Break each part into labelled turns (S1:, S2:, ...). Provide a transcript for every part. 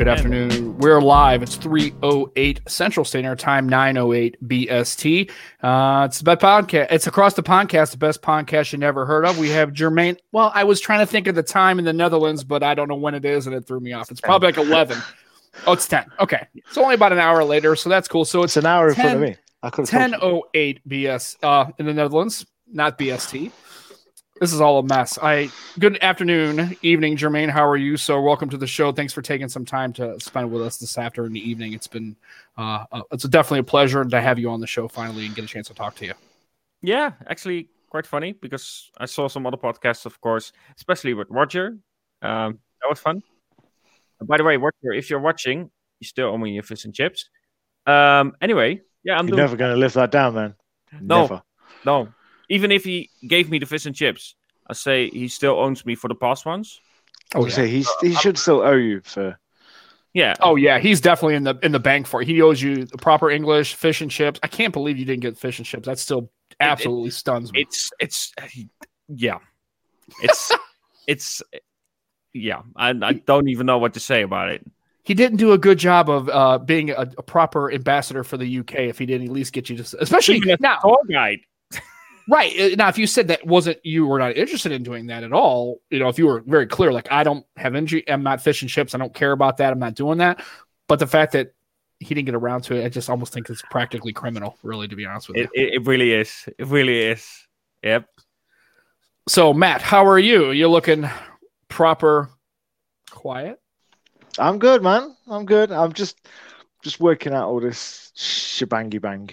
S1: Good afternoon. We're live. It's 308 Central Standard Time, 908 BST. Uh, it's the best podcast. It's across the Pondcast, the best podcast you never heard of. We have Jermaine. Well, I was trying to think of the time in the Netherlands, but I don't know when it is, and it threw me off. It's probably like 11. Oh, it's 10. Okay. It's only about an hour later, so that's cool. So it's,
S2: It's an hour in front of me. I could have told you.
S1: 1008 BS uh, in the Netherlands, not BST. This is all a mess. I good afternoon, evening, Jermaine. How are you? So welcome to the show. Thanks for taking some time to spend with us this afternoon, evening. It's been uh, uh, it's definitely a pleasure to have you on the show finally and get a chance to talk to you.
S3: Yeah, actually, quite funny because I saw some other podcasts, of course, especially with Roger. Um, that was fun. And by the way, Roger, if you're watching, you still owe me your fish and chips. Um, anyway, yeah, I'm
S2: You're
S3: doing
S2: never going to live that down, man.
S3: No.
S2: Never.
S3: no. Even if he gave me the fish and chips, I say he still owns me for the past ones.
S2: I would say he's, he should still owe you for.
S3: Yeah,
S1: Oh yeah, he's definitely in the in the bank for it. He owes you the proper English fish and chips. I can't believe you didn't get fish and chips. That still absolutely stuns me.
S3: it's it's yeah, it's it's yeah. I I don't even know what to say about it.
S1: he didn't do a good job of uh, being a, a proper ambassador for the UK. If he didn't at least get you to, especially
S3: Even a
S1: now,
S3: tour guide.
S1: Right uh, now, if you said that wasn't you were not interested in doing that at all, you know, if you were very clear, like I don't have injury, I'm not fish and chips, I don't care about that, I'm not doing that. But the fact that he didn't get around to it, I just almost think it's practically criminal, really, to be honest with you.
S3: It, it, it really is. It really is. Yep.
S1: so, Matt, how are you? You're looking proper, quiet.
S2: I'm good, man. I'm good. I'm just just working out all this shebangy bang.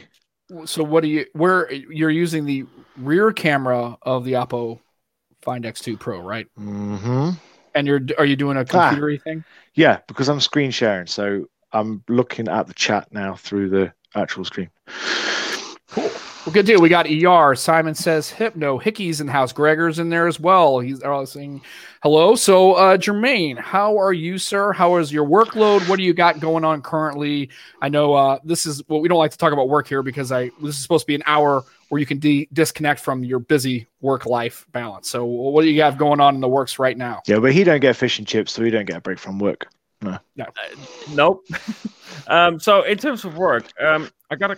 S1: So, what do you? Where you're using the rear camera of the Oppo Find X2 Pro, right?
S2: hmm
S1: And you're are you doing a
S2: Ah.
S1: computery thing?
S2: Yeah, because I'm screen sharing, so I'm looking at the chat now through the actual screen.
S1: Cool. Well, good deal. We got ER. Simon says Hypno. Hickey's in house. Gregor's in there as well. He's uh, saying hello. So, uh, Jermaine, how are you, sir? How is your workload? What do you got going on currently? I know uh, this is well, we don't like to talk about work here because I this is supposed to be an hour where you can de- disconnect from your busy work life balance. So, what do you have going on in the works right now?
S2: Yeah, but he don't get fish and chips, so he don't get a break from work. No.
S3: no, Nope. um, so in terms of work, um, I got a,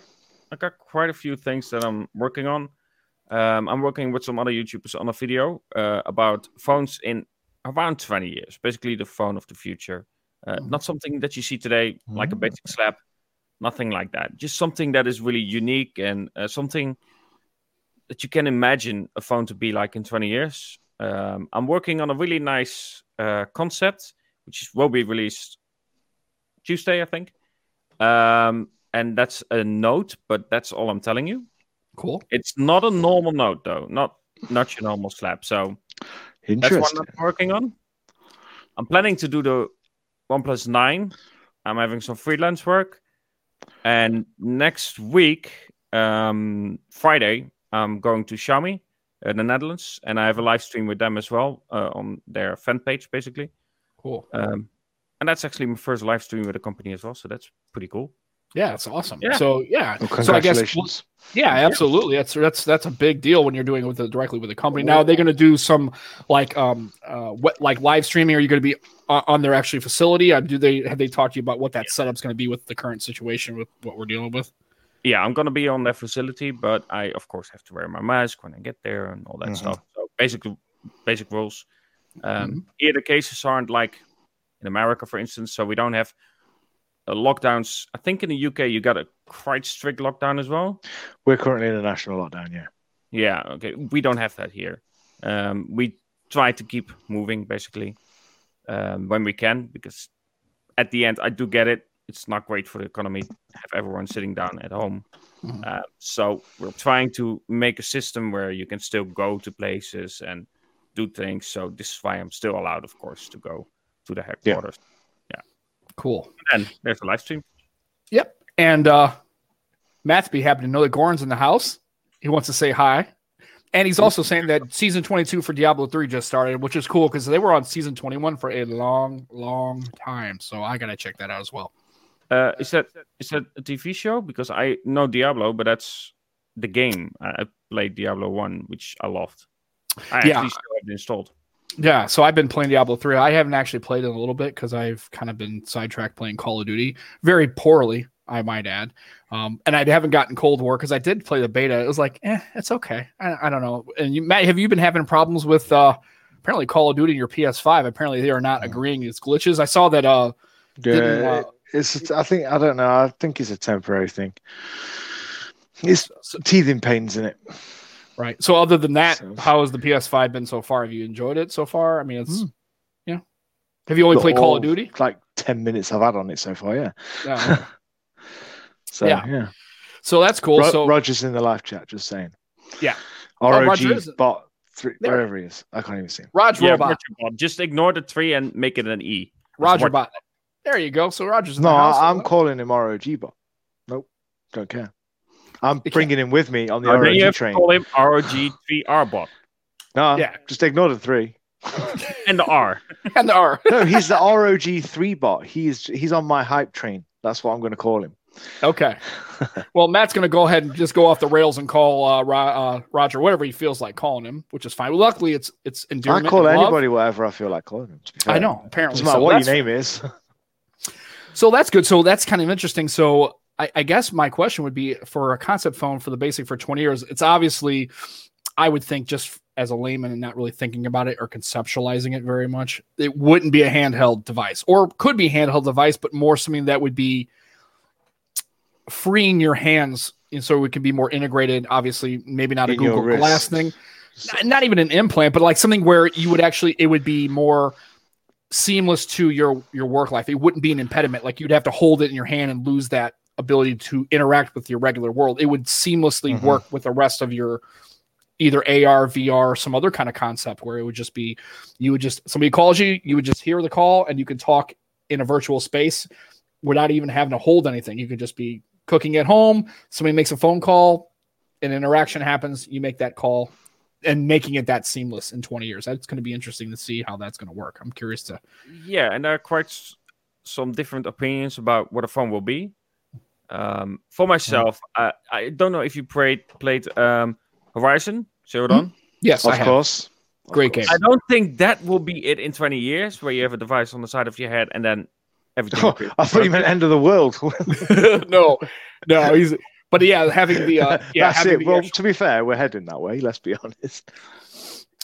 S3: I got quite a few things that I'm working on. Um, I'm working with some other YouTubers on a video uh, about phones in around 20 years, basically the phone of the future. Uh,
S1: Mhm.
S3: Not something that you see today, like a
S2: Mm.
S3: basic slap, nothing like that. Just something that is really unique and uh, something that you can imagine a phone to be like in 20 years. Um, I'm working on a really nice uh, concept, which will be released Tuesday, I think. Um, and that's a note, but that's all I'm telling you.
S1: Cool.
S3: It's not a normal note, though. Not not your normal slap. So that's what I'm working on. I'm planning to do the OnePlus 9. I'm having some freelance work. And next week, um, Friday, I'm going to Xiaomi, in the Netherlands, and I have a live stream with them as well uh, on their fan page, basically.
S1: Cool.
S3: Um, and that's actually my first live stream with the company as well, so that's pretty cool.
S1: Yeah, it's awesome.
S3: Yeah.
S1: So, yeah.
S2: Well,
S1: so I guess
S2: congratulations.
S1: Yeah, absolutely. That's that's that's a big deal when you're doing it with the, directly with the company. Now, are they going to do some like um uh what like live streaming? Are you going to be on, on their actually facility? Uh, do they have they talked to you about what that setup's going to be with the current situation with what we're dealing with?
S3: Yeah, I'm gonna be on their facility, but I of course have to wear my mask when I get there and all that
S2: Mhm.
S3: stuff. So basic basic rules. Um,
S1: Mhm.
S3: Here the cases aren't like in America, for instance, so we don't have lockdowns. I think in the UK you got a quite strict lockdown as well.
S2: We're currently in a national lockdown, yeah.
S3: Yeah, okay. We don't have that here. Um, we try to keep moving basically um, when we can because at the end, I do get it. It's not great for the economy to have everyone sitting down at home.
S1: Mhm.
S3: Uh, so we're trying to make a system where you can still go to places and do things. So this is why I'm still allowed, of course, to go to the headquarters.
S1: Cool.
S3: And there's a live stream.
S1: Yep. And uh Matt's be happy to know that Goran's in the house. He wants to say hi. And he's also saying that season 22 for Diablo 3 just started, which is cool because they were on season 21 for a long, long time. So I got to check that out as well.
S3: Uh, is that is that a TV show? Because I know Diablo, but that's the game. I played Diablo One, which I loved. I
S1: Yeah.
S3: actually still have it installed.
S1: Yeah, so I've been playing Diablo 3. I haven't actually played it a little bit because I've kind of been sidetracked playing Call of Duty very poorly, I might add. Um, and I haven't gotten Cold War because I did play the beta. It was like, eh, it's okay. I, I don't know. And you, Matt, have you been having problems with uh, apparently Call of Duty and your PS5? Apparently they are not agreeing. It's glitches. I saw that. Uh,
S2: Yeah,
S1: uh,
S2: it's. I think I don't know. I think it's a temporary thing. It's teething pains in it.
S1: Right. So other than that,
S2: So-
S1: how has the PS5 been so far? Have you enjoyed it so far? I mean, it's
S2: Hmm.
S1: yeah. Have you only
S2: Not
S1: played Call of Duty?
S2: Like ten minutes I've had on it so far. Yeah.
S1: Yeah.
S2: So
S1: Yeah.
S2: yeah.
S1: so that's cool.
S2: Ro-
S1: so
S2: Roger's in the live chat, just saying.
S1: Yeah.
S2: ROG
S1: Roger is-
S2: bot three,
S1: There.
S2: wherever he is. I can't even see him.
S1: Raj
S3: Yeah,
S1: Robot,
S3: Roger Bob. Just ignore the three and make it an E.
S1: Roger
S3: what-
S1: Bot. There you go. So Roger's in
S2: No,
S1: the house.
S2: I, am calling him ROG bot. Nope, don't care. I'm bringing him with me on the
S3: then you
S2: ROG
S3: have to
S2: train.
S3: call him ROG3R bot.
S2: No,
S1: Yeah.
S2: just ignore the three.
S3: And the R.
S1: and the R.
S2: No, he's the ROG three bot. He's he's on my hype train. That's what I'm going to call him.
S1: Okay. Well, Matt's going to go ahead and just go off the rails and call uh, Ro- uh, Roger whatever he feels like calling him, which is fine. luckily, it's it's
S2: I call
S1: and love.
S2: anybody whatever I feel like calling him. To be fair.
S1: I know. Apparently,
S2: Doesn't matter
S1: so
S2: what
S1: that's,
S2: your name is.
S1: so that's good. So that's kind of interesting. So I, I guess my question would be for a concept phone for the basic for twenty years. It's obviously, I would think just as a layman and not really thinking about it or conceptualizing it very much, it wouldn't be a handheld device, or could be a handheld device, but more something that would be freeing your hands and so it can be more integrated obviously maybe not a
S2: In
S1: google glass thing. Not, not even an implant but like something where you would actually it would be more seamless to your your work life. It wouldn't be an impediment. Like you'd have to hold it in your hand and lose that ability to interact with your regular world it would seamlessly
S2: Mhm.
S1: work with the rest of your either AR, VR, some other kind of concept where it would just be you would just somebody calls you, you would just hear the call and you could talk in a virtual space without even having to hold anything. You could just be cooking at home, somebody makes a phone call, an interaction happens, you make that call and making it that seamless in 20 years. That's going to be interesting to see how that's going to work. I'm curious to
S3: Yeah, and there are quite some different opinions about what a phone will be. Um, for myself, I, I don't know if you played played um, Horizon Zero Dawn.
S1: Yes, I
S2: of
S1: have.
S2: course. Of
S1: Great
S2: game.
S3: I don't think that will be it in 20 years, where you have a device on the side of your head and then everything.
S2: Oh,
S3: appears
S2: I thought you meant end of the world.
S1: no, no, he's but yeah, having the uh, yeah,
S2: That's
S1: having
S2: it.
S1: the
S2: Well,
S1: actual-
S2: to be fair, we're heading that way. Let's be honest.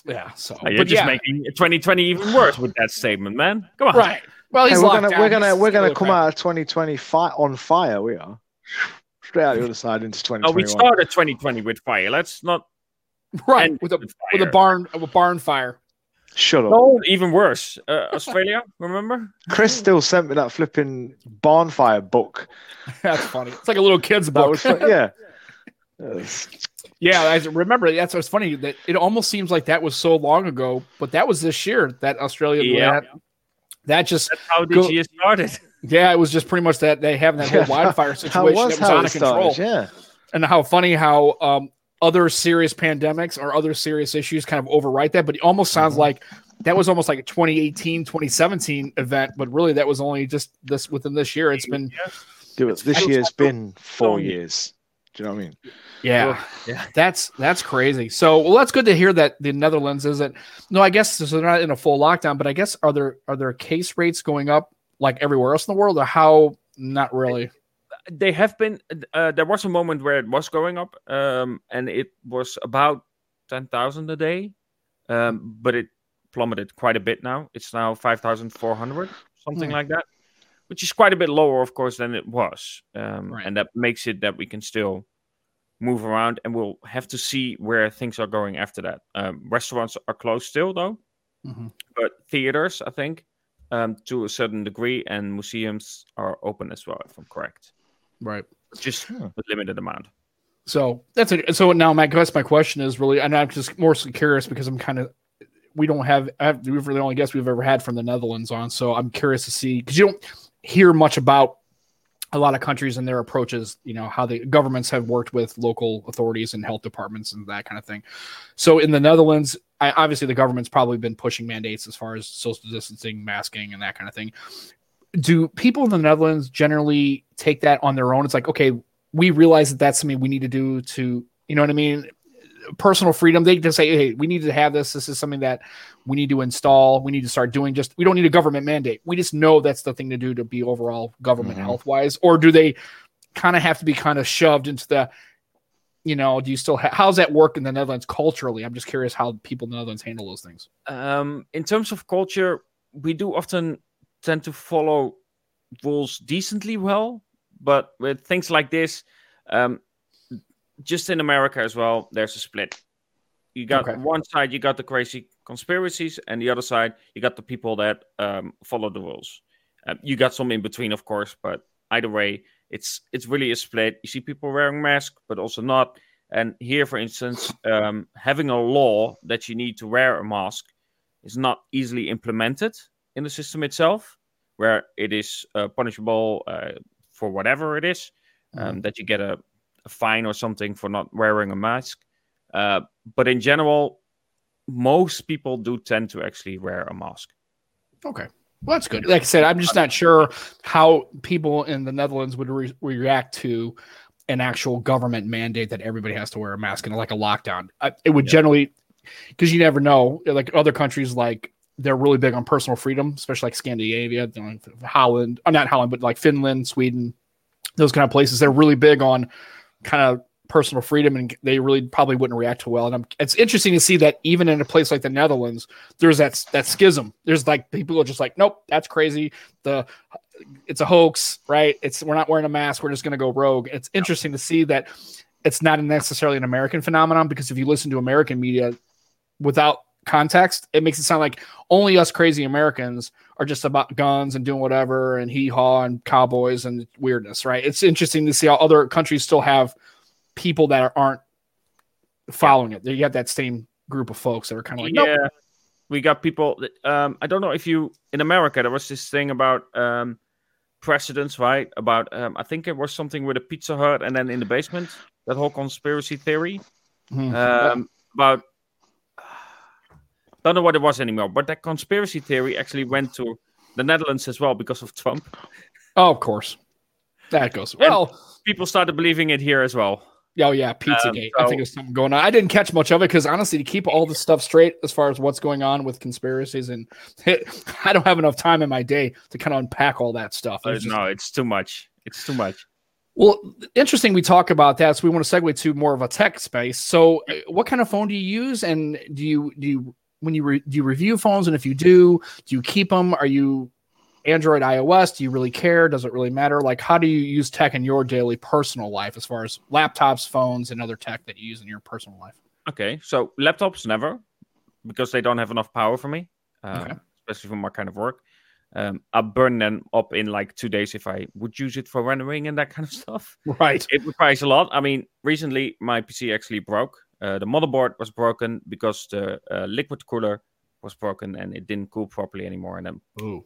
S1: yeah. So,
S3: Oh, you're
S1: but
S3: just
S1: yeah,
S3: making 2020 even worse with that statement, man. Come on.
S1: right. Well, he's
S2: Hey, we're gonna
S1: down.
S2: we're gonna
S1: He's
S2: we're gonna come out of 2020 fi- on fire. We are straight out the other side into
S3: Oh, we started 2020 with fire. Let's not
S1: right with a
S3: with
S1: with a
S3: fire.
S1: barn a barn fire.
S2: Shut up.
S3: No, even worse. Uh, Australia, remember?
S2: Chris still sent me that flipping bonfire book.
S1: That's funny. It's like a little kid's book.
S2: was fun. yeah.
S1: Yeah, I remember. That's what's funny. That it almost seems like that was so long ago, but that was this year. That Australia.
S3: Yeah.
S1: That, that just
S3: That's how this
S1: Go-
S3: year started.
S1: yeah, it was just pretty much that they having that whole wildfire
S2: How
S1: situation
S2: was
S1: that was
S2: how
S1: out of control.
S2: started, Yeah.
S1: and how funny how um, other serious pandemics or other serious issues kind of overwrite that but it almost sounds
S2: Mhm.
S1: like that was almost like a 2018 2017 event but really that was only just this within this year it's been
S2: Dude,
S1: It's-
S2: this
S1: it's-
S2: year's been four years. Do you know what I mean?
S1: Yeah
S3: Yeah.
S1: that's that's crazy so well that's good to hear that the netherlands isn't no i guess so they're not in a full lockdown but i guess are there are there case rates going up like everywhere else in the world or how not really
S3: They have been. Uh, there was a moment where it was going up, um, and it was about 10,000 a day, um, but it plummeted quite a bit now. It's now 5,400, something
S1: Hmm.
S3: like that, which is quite a bit lower, of course, than it was. Um,
S1: Right.
S3: And that makes it that we can still move around, and we'll have to see where things are going after that. Um, restaurants are closed still, though,
S1: Mhm.
S3: but theaters, I think, um, to a certain degree, and museums are open as well, if I'm correct.
S1: right
S3: Just a limited amount.
S1: So that's it. So now, my guess, my question is really, and I'm just more so curious because I'm kind of, we don't have, I have we're the only guest we've ever had from the Netherlands on. So I'm curious to see because you don't hear much about a lot of countries and their approaches. You know how the governments have worked with local authorities and health departments and that kind of thing. So in the Netherlands, I, obviously the government's probably been pushing mandates as far as social distancing, masking, and that kind of thing. Do people in the Netherlands generally take that on their own? It's like, okay, we realize that that's something we need to do to, you know what I mean? Personal freedom. They just say, "Hey, we need to have this. This is something that we need to install. We need to start doing. Just we don't need a government mandate. We just know that's the thing to do to be overall government
S2: Mhm.
S1: health wise. Or do they kind of have to be kind of shoved into the you know, do you still ha- how's that work in the Netherlands culturally? I'm just curious how people in the Netherlands handle those things.
S3: Um, in terms of culture, we do often tend to follow rules decently well, but with things like this, um, just in America as well, there's a split. You got
S1: Okay.
S3: one side, you got the crazy conspiracies, and the other side, you got the people that um, follow the rules. Um, you got some in between, of course, but either way, it's it's really a split. You see people wearing masks, but also not. And here, for instance, um, having a law that you need to wear a mask is not easily implemented in the system itself, where it is uh, punishable uh, for whatever it is, um, that you get a, a fine or something for not wearing a mask. Uh, but in general, most people do tend to actually wear a mask.
S1: Okay. Well, that's good. Like I said, I'm just not sure how people in the Netherlands would re- react to an actual government mandate that everybody has to wear a mask and like a lockdown. I, it would
S3: Yeah.
S1: generally, because you never know. Like other countries, like they're really big on personal freedom, especially like Scandinavia, Holland, uh, not Holland, but like Finland, Sweden, those kind of places. They're really big on kind of personal freedom, and they really probably wouldn't react well. And I'm, it's interesting to see that even in a place like the Netherlands, there's that that schism. There's like people are just like, nope, that's crazy. The it's a hoax, right? It's we're not wearing a mask. We're just going to go rogue. It's interesting to see that it's not necessarily an American phenomenon because if you listen to American media without context, it makes it sound like only us crazy Americans are just about guns and doing whatever and hee haw and cowboys and weirdness, right? It's interesting to see how other countries still have people that aren't following it. You have that same group of folks that are kind of like, nope.
S3: yeah, we got people. that- Um, I don't know if you in America there was this thing about um, precedents, right? About um, I think it was something with a Pizza Hut, and then in the basement, that whole conspiracy theory
S1: Mhm.
S3: um, about. Don't know what it was anymore, but that conspiracy theory actually went to the Netherlands as well because of Trump.
S1: oh, of course. That goes well.
S3: People started believing it here as well.
S1: Oh yeah, Pizzagate. I
S3: so-
S1: think there's something going on. I didn't catch much of it because honestly, to keep all this stuff straight as far as what's going on with conspiracies and I don't have enough time in my day to kind of unpack all that stuff.
S3: Uh,
S1: There's just-
S3: no, it's too much. It's too much.
S1: Well, interesting. We talk about that, so we want to segue to more of a tech space. So, uh, what kind of phone do you use, and do you do you when you re, do you review phones, and if you do, do you keep them? Are you Android, iOS? Do you really care? Does it really matter? Like, how do you use tech in your daily personal life, as far as laptops, phones, and other tech that you use in your personal life?
S3: Okay, so laptops never, because they don't have enough power for me, um,
S1: Okay.
S3: especially for my kind of work. Um, I burn them up in like two days if I would use it for rendering and that kind of stuff.
S1: Right.
S3: It requires a lot. I mean, recently my PC actually broke. Uh, the motherboard was broken because the uh, liquid cooler was broken and it didn't cool properly anymore. And then
S1: Ooh.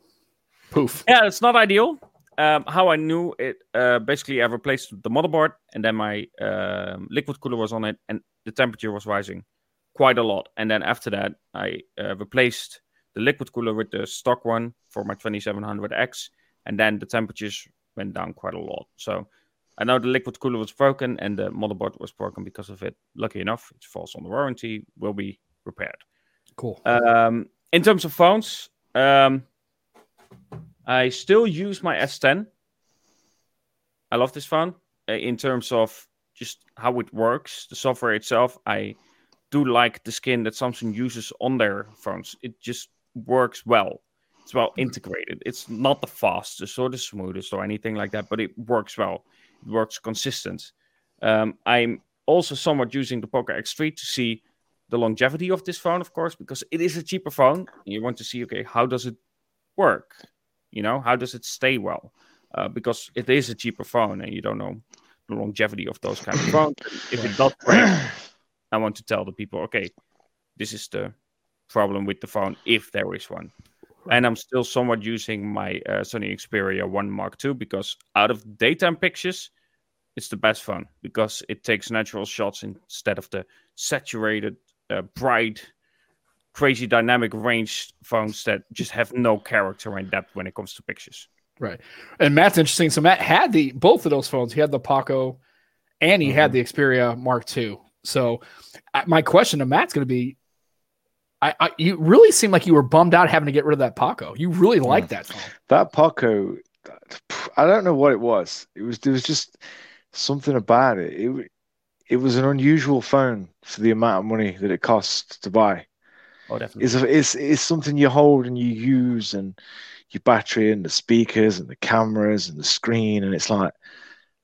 S1: Poof.
S3: yeah, it's not ideal. Um, how I knew it, uh, basically, I replaced the motherboard and then my um, liquid cooler was on it, and the temperature was rising quite a lot. And then after that, I uh, replaced the liquid cooler with the stock one for my 2700X, and then the temperatures went down quite a lot. So I know the liquid cooler was broken and the motherboard was broken because of it. Lucky enough, it falls on the warranty, will be repaired.
S1: Cool.
S3: Um, in terms of phones, um, I still use my S10. I love this phone. Uh, in terms of just how it works, the software itself, I do like the skin that Samsung uses on their phones. It just works well. It's well integrated. It's not the fastest or the smoothest or anything like that, but it works well. Works consistent. Um, I'm also somewhat using the Poco X3 to see the longevity of this phone, of course, because it is a cheaper phone. You want to see, okay, how does it work? You know, how does it stay well? Uh, because it is a cheaper phone, and you don't know the longevity of those kind of phones. If it does break, I want to tell the people, okay, this is the problem with the phone, if there is one. And I'm still somewhat using my uh, Sony Xperia 1 Mark II because out of daytime pictures, it's the best phone because it takes natural shots instead of the saturated, uh, bright, crazy dynamic range phones that just have no character and depth when it comes to pictures.
S1: Right. And Matt's interesting. So Matt had the both of those phones. He had the Poco and he had the Xperia Mark II. So, uh, my question to Matt's going to be: I, I, you really seem like you were bummed out having to get rid of that Poco. You really like
S2: Mm.
S1: that phone.
S2: That Poco, I don't know what it was. It was there was just something about it. It it was an unusual phone for the amount of money that it costs to buy.
S3: Oh, definitely.
S2: It's it's it's something you hold and you use and your battery and the speakers and the cameras and the screen and it's like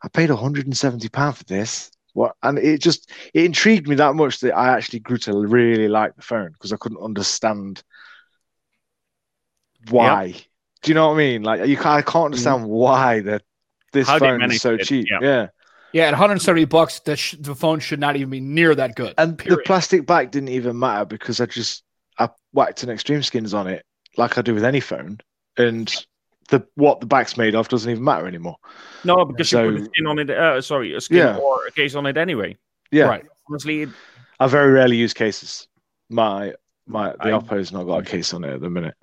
S2: I paid 170 pound for this. What and it just it intrigued me that much that I actually grew to really like the phone because I couldn't understand why. Do you know what I mean? Like you can't, I can't mm-hmm. understand why that this
S3: How
S2: phone is so
S3: it,
S2: cheap.
S3: yeah.
S2: yeah.
S1: Yeah, at 170 bucks, the, sh- the phone should not even be near that good.
S2: And the plastic back didn't even matter because I just I whacked an extreme skins on it like I do with any phone, and the what the back's made of doesn't even matter anymore.
S3: No, because you put
S2: So-
S3: a skin on it. Uh, sorry, a skin
S2: Yeah.
S3: or a case on it anyway.
S2: Yeah,
S1: Right.
S3: Honestly, it,
S2: I very rarely use cases. My my the
S3: I-
S2: Oppo's not got a case on it at the minute.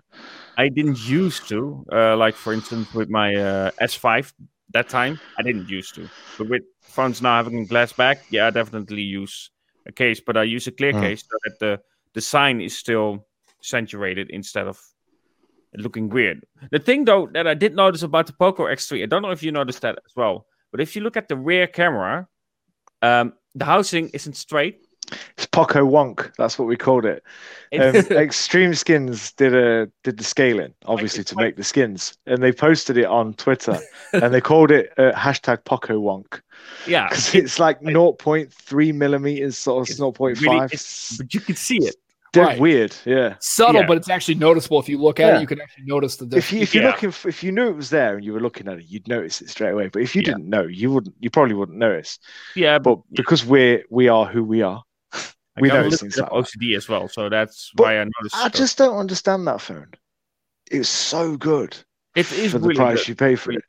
S3: I didn't used to. Uh, like for instance, with my uh, S5 that time, I didn't used to. But with phones now having a glass back, yeah, I definitely use a case. But I use a clear
S2: Hmm.
S3: case so that the the sign is still accentuated instead of looking weird. The thing though that I did notice about the Poco X3, I don't know if you noticed that as well. But if you look at the rear camera, um, the housing isn't straight.
S2: It's Poco Wonk. That's what we called it. Um, Extreme Skins did a did the scaling, obviously to make the skins, and they posted it on Twitter, and they called it uh, hashtag Poco Wonk
S3: yeah,
S2: because it's like 0.3 millimeters, sort of
S3: It's
S2: 0.5.
S3: really- but you can see it.
S2: They're
S1: Right.
S2: weird, yeah.
S1: Subtle,
S3: Yeah.
S1: but it's actually noticeable. If you look at
S2: Yeah.
S1: it, you can actually notice the
S2: If
S1: difference.
S2: you if you're
S3: Yeah.
S2: looking, for, if you knew it was there and you were looking at it, you'd notice it straight away. But if you
S3: Yeah.
S2: didn't know, you wouldn't. You probably wouldn't notice.
S3: Yeah,
S2: But because we're we are who we are, we
S3: got a
S2: notice things like
S3: of
S2: that.
S3: OCD as well, so that's
S2: But
S3: why I noticed.
S2: I
S3: stuff.
S2: just don't understand that phone. It's so good
S3: it is
S2: for the
S3: really
S2: price
S3: good.
S2: you pay for it.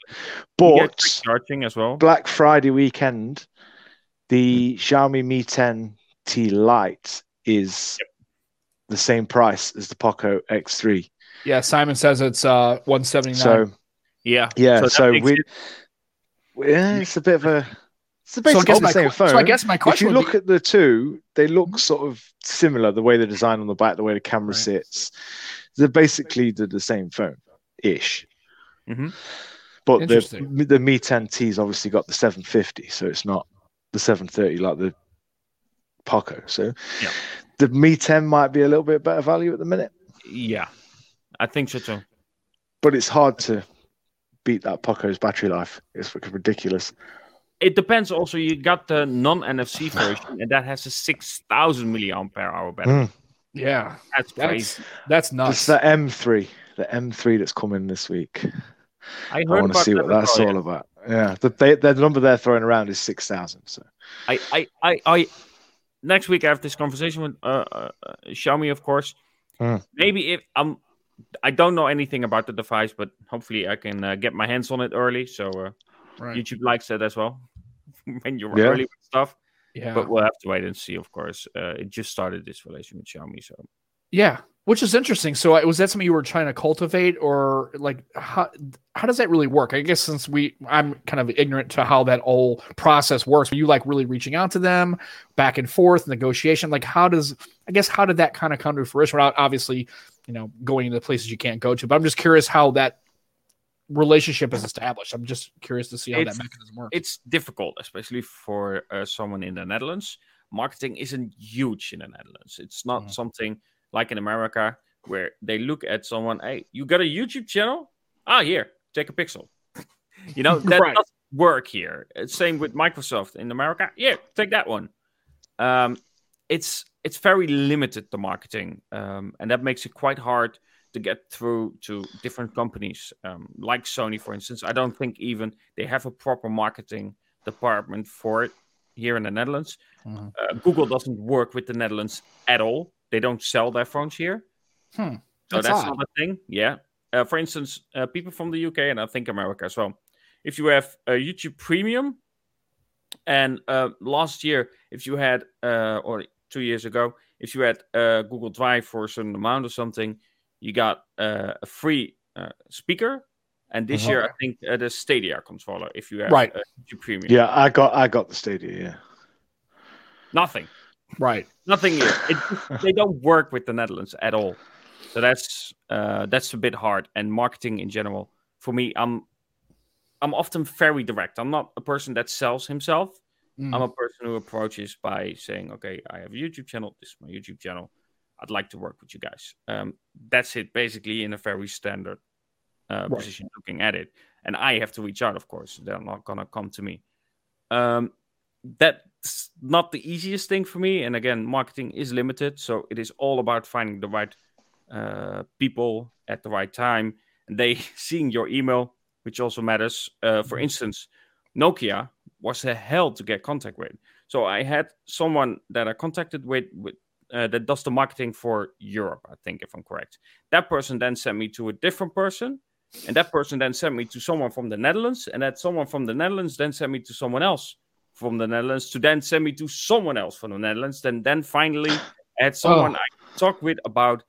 S2: But
S3: quick charging as well.
S2: Black Friday weekend, the mm. Xiaomi Mi 10T Lite is the same price as the Poco X3.
S1: yeah, Simon says it's uh 179.
S2: So
S3: Yeah,
S2: yeah,
S3: that
S2: so,
S3: makes
S2: we
S3: it-
S2: yeah, it's a bit of a it's
S1: so I
S2: basically
S1: guess
S2: the same
S1: que-
S2: phone.
S1: so I guess my question.
S2: if you
S1: would
S2: look
S1: be,
S2: at the two, they look
S1: Mhm.
S2: sort of similar. The way the design on the back, the way the camera
S1: Right.
S2: sits, they're basically the, the same phone ish.
S3: Mhm.
S2: But the
S1: Interesting.
S2: the Mi 10T's obviously got the 750, so it's not the 730 like the Poco. So
S3: Yeah.
S2: The Mi 10 might be a little bit better value at the minute,
S3: yeah, I think so too.
S2: but it's hard to beat that Poco's battery life. It's ridiculous.
S3: It depends. Also, you got the non-NFC version, and that has a six thousand milliampere hour battery.
S2: Mm.
S1: yeah,
S3: That's crazy.
S1: that's that's
S2: It's the M3, the M3 that's coming this week.
S3: I
S2: I want to see what that's all about. Yeah, the, they, the number they're throwing around is 6,000. So
S3: I, I, I, I, next week I have this conversation with uh, uh, uh, Xiaomi, of course.
S2: Hmm.
S3: Maybe if I'm, I don't know anything about the device, but hopefully I can uh, get my hands on it early. So uh,
S1: right.
S3: YouTube likes that as well when you're
S2: Yeah.
S3: early with stuff.
S1: yeah.
S3: But we'll have to wait and see. Of course, uh, it just started this relation with Xiaomi, so
S1: Yeah, which is interesting. So, was that something you were trying to cultivate, or like how how does that really work? I guess since we, I'm kind of ignorant to how that whole process works. Are you like really reaching out to them, back and forth, negotiation? Like, how does I guess how did that kind of come to fruition? Without obviously, you know, going into places you can't go to. But I'm just curious how that relationship is established. I'm just curious to see how
S3: It's-
S1: that mechanism works.
S3: it's difficult, especially for uh, someone in the Netherlands. Marketing isn't huge in the Netherlands. It's not
S1: Mhm.
S3: something like in America where they look at someone, hey, you got a YouTube channel? Ah, here, take a pixel. you know, that
S1: Right.
S3: doesn't work here. Same with Microsoft in America. Yeah, take that one. Um, it's it's very limited the marketing, um, and that makes it quite hard to get through to different companies um, like Sony, for instance. I don't think even they have a proper marketing department for it here in the Netherlands.
S1: Mhm.
S3: Uh, Google doesn't work with the Netherlands at all. They don't sell their phones here.
S1: Hmm,
S3: So
S1: that's
S3: that's, not a thing. Yeah. Uh, for instance, uh, people from the UK and I think America as well. If you have a YouTube Premium, and uh, last year, if you had, uh, or two years ago, if you had uh, Google Drive for a certain amount or something, you got uh, a free uh, speaker. And this
S1: Uh-huh.
S3: year, I think uh, the Stadia controller. If you have
S1: Right.
S3: uh, YouTube Premium,
S2: yeah, I got I got the Stadia. Yeah,
S3: nothing.
S1: Right.
S3: Nothing new. It, they don't work with the Netherlands at all. So that's uh, that's a bit hard. And marketing in general, for me, I'm I'm often very direct. I'm not a person that sells himself.
S1: Mm.
S3: I'm a person who approaches by saying, "Okay, I have a YouTube channel. This is my YouTube channel. I'd like to work with you guys." Um, that's it, basically, in a very standard uh,
S1: Right.
S3: position. Looking at it, and I have to reach out. Of course, they're not gonna come to me. Um, that's not the easiest thing for me. And again, marketing is limited, so it is all about finding the right uh, people at the right time, and they seeing your email, which also matters. Uh, for instance, Nokia was a hell to get contact with. So I had someone that I contacted with, with uh, that does the marketing for Europe, I think, if I'm correct. That person then sent me to a different person, and that person then sent me to someone from the Netherlands, and that someone from the Netherlands then sent me to someone else from the Netherlands to then send me to someone else from the Netherlands. Then, then finally, I had someone
S1: Oh.
S3: I talk with about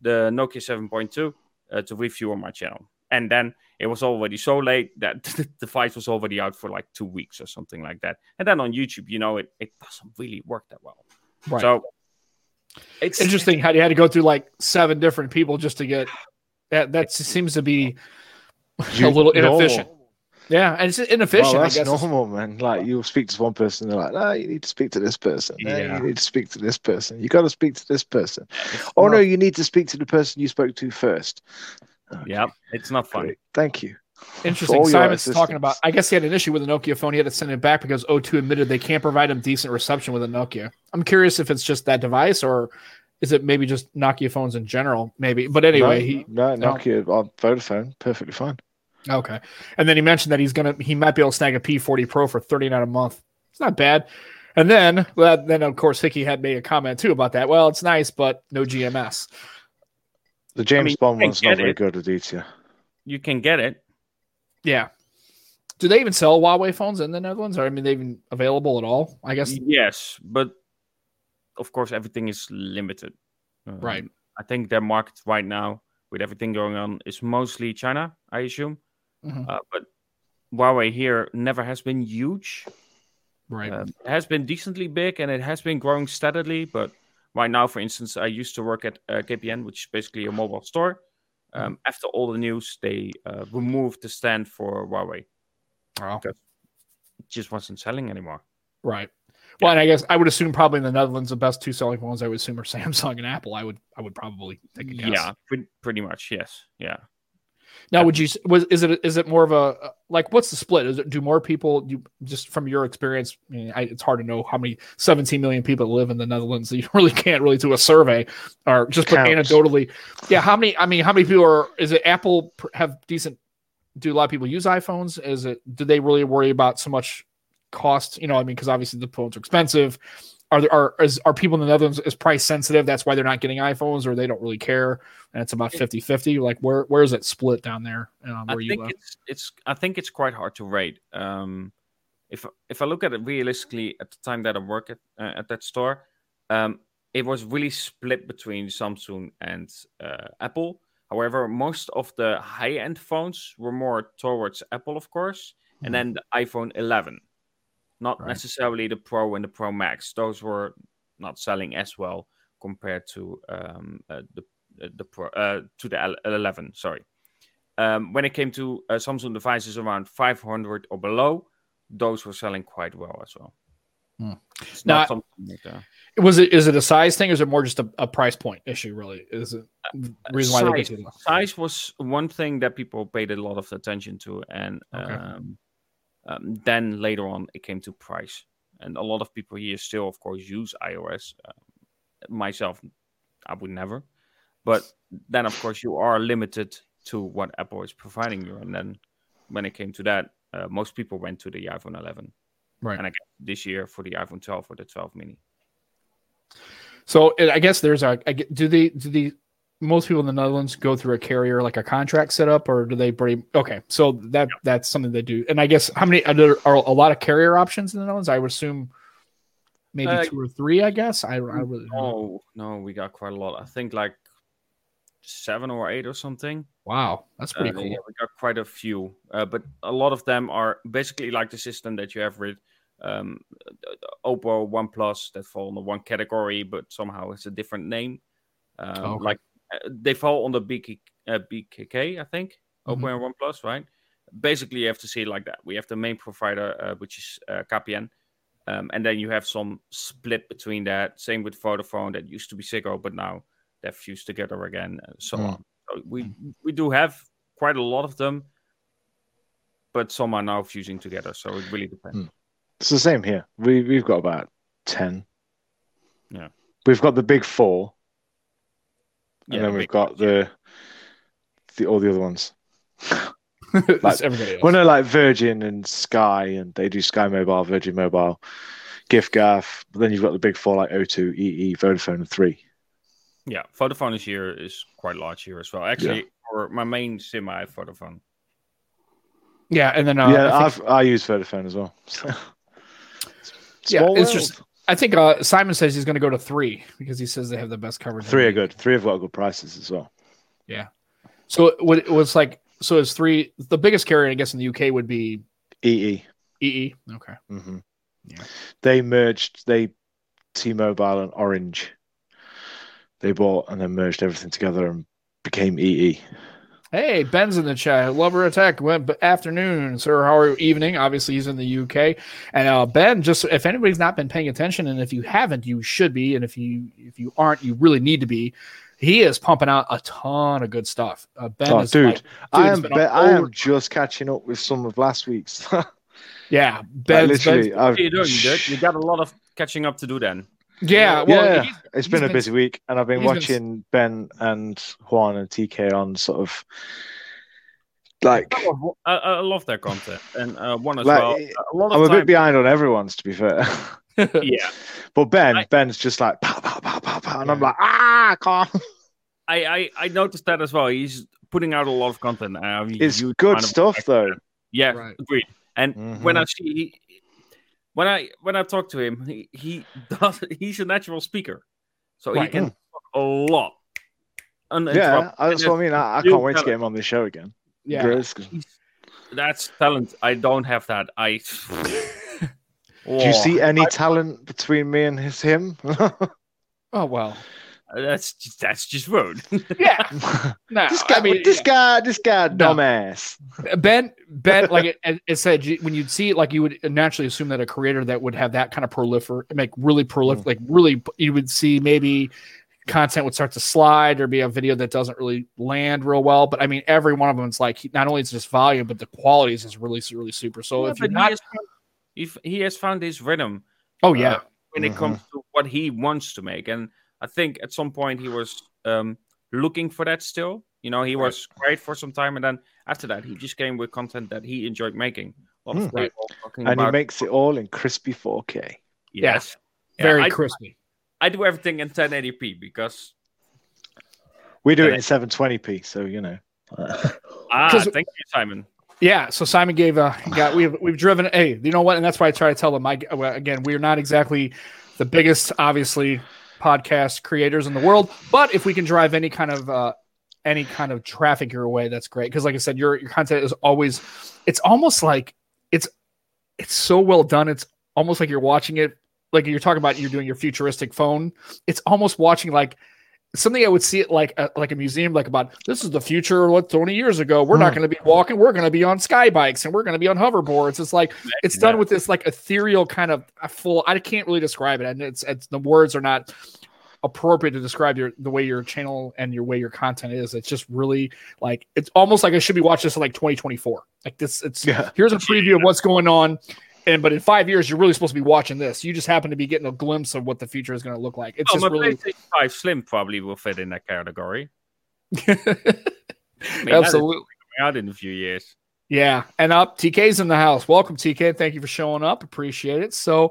S3: the Nokia 7.2 uh, to review on my channel. And then it was already so late that the device was already out for like two weeks or something like that. And then on YouTube, you know, it, it doesn't really work that well.
S1: Right.
S3: So it's
S1: Interesting how you had to go through like seven different people just to get that. That seems to be a little inefficient. Yeah, and it's inefficient.
S2: Well,
S1: I
S2: that's normal, man. Like you'll speak to one person, they're like, "No, you need to speak to this person. No,
S3: Yeah.
S2: you need to speak to this person. You got to speak to this person. Oh no, you need to speak to the person you spoke to first.
S3: yeah, it's not fun.
S2: Great. Thank you.
S1: Interesting. Simon's talking about. I guess he had an issue with the Nokia phone. He had to send it back because O2 admitted they can't provide him decent reception with a Nokia. I'm curious if it's just that device or is it maybe just Nokia phones in general? Maybe. But anyway,
S2: no,
S1: he
S2: no,
S1: no.
S2: Nokia on Vodafone, perfectly fine.
S1: Okay. And then he mentioned that he's gonna he might be able to snag a P40 Pro for 39 a month. It's not bad. And then well, then of course Hickey had made a comment too about that. Well, it's nice, but no GMS.
S2: The James
S3: mean,
S2: Bond one's not very
S3: it.
S2: good, Aditya.
S3: You can get it.
S1: Yeah. Do they even sell Huawei phones in the Netherlands? Or I mean, they even available at all? I guess.
S3: Yes, but of course, everything is limited. Um,
S1: Right.
S3: I think their market right now, with everything going on, is mostly China, I assume.
S1: Mhm.
S3: Uh, but Huawei here never has been huge.
S1: Right.
S3: Um, it has been decently big and it has been growing steadily. But right now, for instance, I used to work at uh, KPN, which is basically a mobile store. Um, After all the news, they uh, removed the stand for Huawei.
S1: Wow.
S3: It just wasn't selling anymore.
S1: Right. Well, and I guess I would assume probably in the Netherlands the best two selling phones I would assume are Samsung and Apple. I would I would probably take a guess.
S3: Yeah, pretty much. Yes. Yeah.
S1: Now, would you was is it is it more of a uh, like what's the split? Is it do more people you just from your experience? I mean, I, it's hard to know how many 17 million people live in the Netherlands. You really can't really do a survey or just put anecdotally. Yeah, how many? I mean, how many people are? Is it Apple have decent? Do a lot of people use iPhones? Is it? Do they really worry about so much cost? You know, I mean, because obviously the phones are expensive. Are there are is, are people in the Netherlands is price sensitive? That's why they're not getting iPhones, or they don't really care, and it's about 50-50? Like where where is it split down there? Um,
S3: I
S1: where you
S3: think it's it's I think it's quite hard to rate. Um, if if I look at it realistically, at the time that I work at uh, at that store, um, it was really split between Samsung and uh, Apple. However, most of the high end phones were more towards Apple, of course, and then the iPhone 11, not.
S1: Right.
S3: necessarily the Pro and the Pro Max. Those were not selling as well compared to um, uh, the the Pro uh, to the L- 11. Sorry. Um, when it came to uh, Samsung devices around 500 or below, those were selling quite well as well.
S1: Hmm.
S3: It's
S1: Now,
S3: not something that, uh,
S1: Was it is it a size thing or is it more just a, a price point issue? Really, is it the reason why
S3: size,
S1: to
S3: size was one thing that people paid a lot of attention to, and
S1: Okay.
S3: um, um, then later on it came to price, and a lot of people here still, of course, use iOS. Um, myself, I would never, but then of course you are limited to what Apple is providing you, and then when it came to that, uh, most people went to the iPhone 11,
S1: Right.
S3: And I guess this year for the iPhone 12 or the 12 mini.
S1: So I guess there's a. Do the do the most people in the Netherlands go through a carrier like a contract setup or do they bring? Okay, so that that's something they do. And I guess how many are there are a lot of carrier options in the Netherlands? I would assume maybe
S3: Uh,
S1: two or three. I guess I, I really.
S3: Oh no, we got quite a lot. I think like seven or eight or something.
S1: Wow, that's pretty
S3: Uh,
S1: cool.
S3: yeah, we got quite a few, uh, but a lot of them are basically like the system that you have with um, Oppo, OnePlus that fall under one category, but somehow it's a different name. Um,
S1: Okay.
S3: Like they fall under BK, uh, BKK, I think.
S1: Mhm.
S3: Oppo and OnePlus, right? Basically, you have to see it like that. We have the main provider, uh, which is uh, KPN, um, and then you have some split between that. Same with Vodafone, that used to be Ziggo, but now they're fused together again, and so on. So we we do have quite a lot of them, but some are now fusing together. So it really depends.
S2: Hmm. It's the same here. We we've got about ten.
S3: Yeah.
S2: We've got the big four, and
S3: Yeah,
S2: then we've got the the all the other ones.
S1: It's everybody else.
S2: Well, no, like Virgin and Sky, and they do Sky Mobile, Virgin Mobile, giffgaff. But then you've got the big four like O2, EE, Vodafone, and Three.
S3: Yeah, Vodafone this year is here is quite large here as well. Actually, for my main sim, I have Vodafone.
S1: yeah, and then uh,
S2: yeah,
S1: I think,
S2: I've I use Vodafone as well.
S1: Yeah,
S2: Small
S1: it's
S2: world.
S1: just- I think uh, Simon says he's going to go to three because he says they have the best coverage.
S2: three are good. Three have got good prices as well. Yeah.
S1: So it, it was like so is three the biggest carrier I guess in the UK would be
S2: EE.
S1: EE. Okay.
S2: Mm-hmm.
S1: Yeah.
S2: They merged. They T-Mobile and Orange. They bought and then merged everything together and became EE.
S1: Hey, Ben's in the chat. Lover attack. Went b- afternoon, sir. How are you? Evening. Obviously, he's in the UK. And uh, Ben, just if anybody's not been paying attention, and if you haven't, you should be. And if you if you aren't, you really need to be. He is pumping out a ton of good stuff. Uh, ben
S2: Oh,
S1: is
S2: dude,
S1: like-
S2: I am
S1: been
S2: be- I am just catching up with some of last week's.
S1: yeah,
S2: Like,
S1: Ben's,
S2: literally,
S1: Ben's-
S2: I've,
S3: What are you doing, dude? You got a lot of catching up to do then.
S1: Yeah. Well,
S2: yeah,
S1: he's-
S2: it's been
S1: he's
S2: a
S1: been-
S2: busy week, and I've been
S1: he's been-
S2: watching Ben and Juan and TK on sort of like.
S3: I, I love their content and uh, one as
S2: Like,
S3: well. A lot
S2: I'm
S3: of
S2: a bit behind on everyone's, to be fair.
S3: yeah.
S2: but Ben,
S3: I-
S2: Ben's just like pow pow pow pow pow, and I'm like ah, calm.
S3: I, I I noticed that as well. He's putting out a lot of content. and I'm
S2: It's good stuff though.
S3: Yeah,
S1: Right.
S3: agreed. And
S2: Mhm.
S3: when I see he, when I when I talk to him, he, he does. He's a natural speaker, so he
S1: Right.
S3: can mm. talk a lot.
S2: Yeah,
S3: uninterrupted.
S2: that's
S3: And
S2: what I mean. I, I can't wait to get him on the show again.
S1: yeah.
S2: Gross.
S3: That's talent. I don't have that. I.
S2: Do you see oh. any talent between me and his him?
S1: Oh well.
S3: That's just, that's just rude.
S1: Yeah. No,
S2: this guy,
S1: I mean,
S2: this guy, this guy,
S1: No.
S2: dumbass.
S1: Ben, Ben, like it, it- it said, when you'd see it, like you would naturally assume that a creator that would have that kind of prolifer, make really prolific, like really, you would see maybe content would start to slide or be a video that doesn't really land real well. But I mean, every one of them is like not only is it just volume, but the quality is just really, really super. So
S3: Yeah,
S1: if you're
S3: but
S1: not,
S3: he, has found, if he has found his rhythm
S1: oh yeah,
S3: uh, when it
S2: Mhm.
S3: comes to what he wants to make, and I think at some point he was um, looking for that still. You know, he
S1: Right.
S3: was great for some time, and then after that, he just came with content that he enjoyed making. A lot of
S2: Hmm.
S1: Right.
S3: people talking
S2: And he makes it all in crispy 4K.
S3: yes, Yeah,
S1: very
S3: I,
S1: crispy.
S3: I do everything in 1080p because
S2: We do it in 720p, so you know.
S3: ah,
S1: 'Cause-
S3: thank you, Simon.
S1: Yeah, so Simon gave uh got we've we've driven hey, you know what, and that's why I try to tell them I again, we're not exactly the biggest obviously podcast creators in the world, but if we can drive any kind of uh any kind of traffic your way, that's great cuz like I said your your content is always it's almost like it's it's so well done. It's almost like you're watching it like you're talking about you're doing your futuristic phone. It's almost watching like something I would see it like a, like a museum, like about this is the future. What 20 years ago, we're not
S2: Hmm.
S1: going to be walking, we're going to be on sky bikes, and we're going to be on hoverboards. It's like it's done
S3: that.
S1: with this like ethereal kind of full. I can't really describe it, and it's it's the words are not appropriate to describe your the way your channel and your way your content is. It's just really like it's almost like I should be watching this in like 2024. Like this, it's
S2: Yeah.
S1: here's a preview of what's going on. And but in five years, you're really supposed to be watching this. You just happen to be getting a glimpse of what the future is going to look like. It's
S3: Oh,
S1: just really
S3: 5 Slim probably will fit in that category. I mean,
S1: absolutely.
S3: out in a few years.
S1: Yeah, and uh, up TK's in the house. Welcome, TK. Thank you for showing up. Appreciate it. So,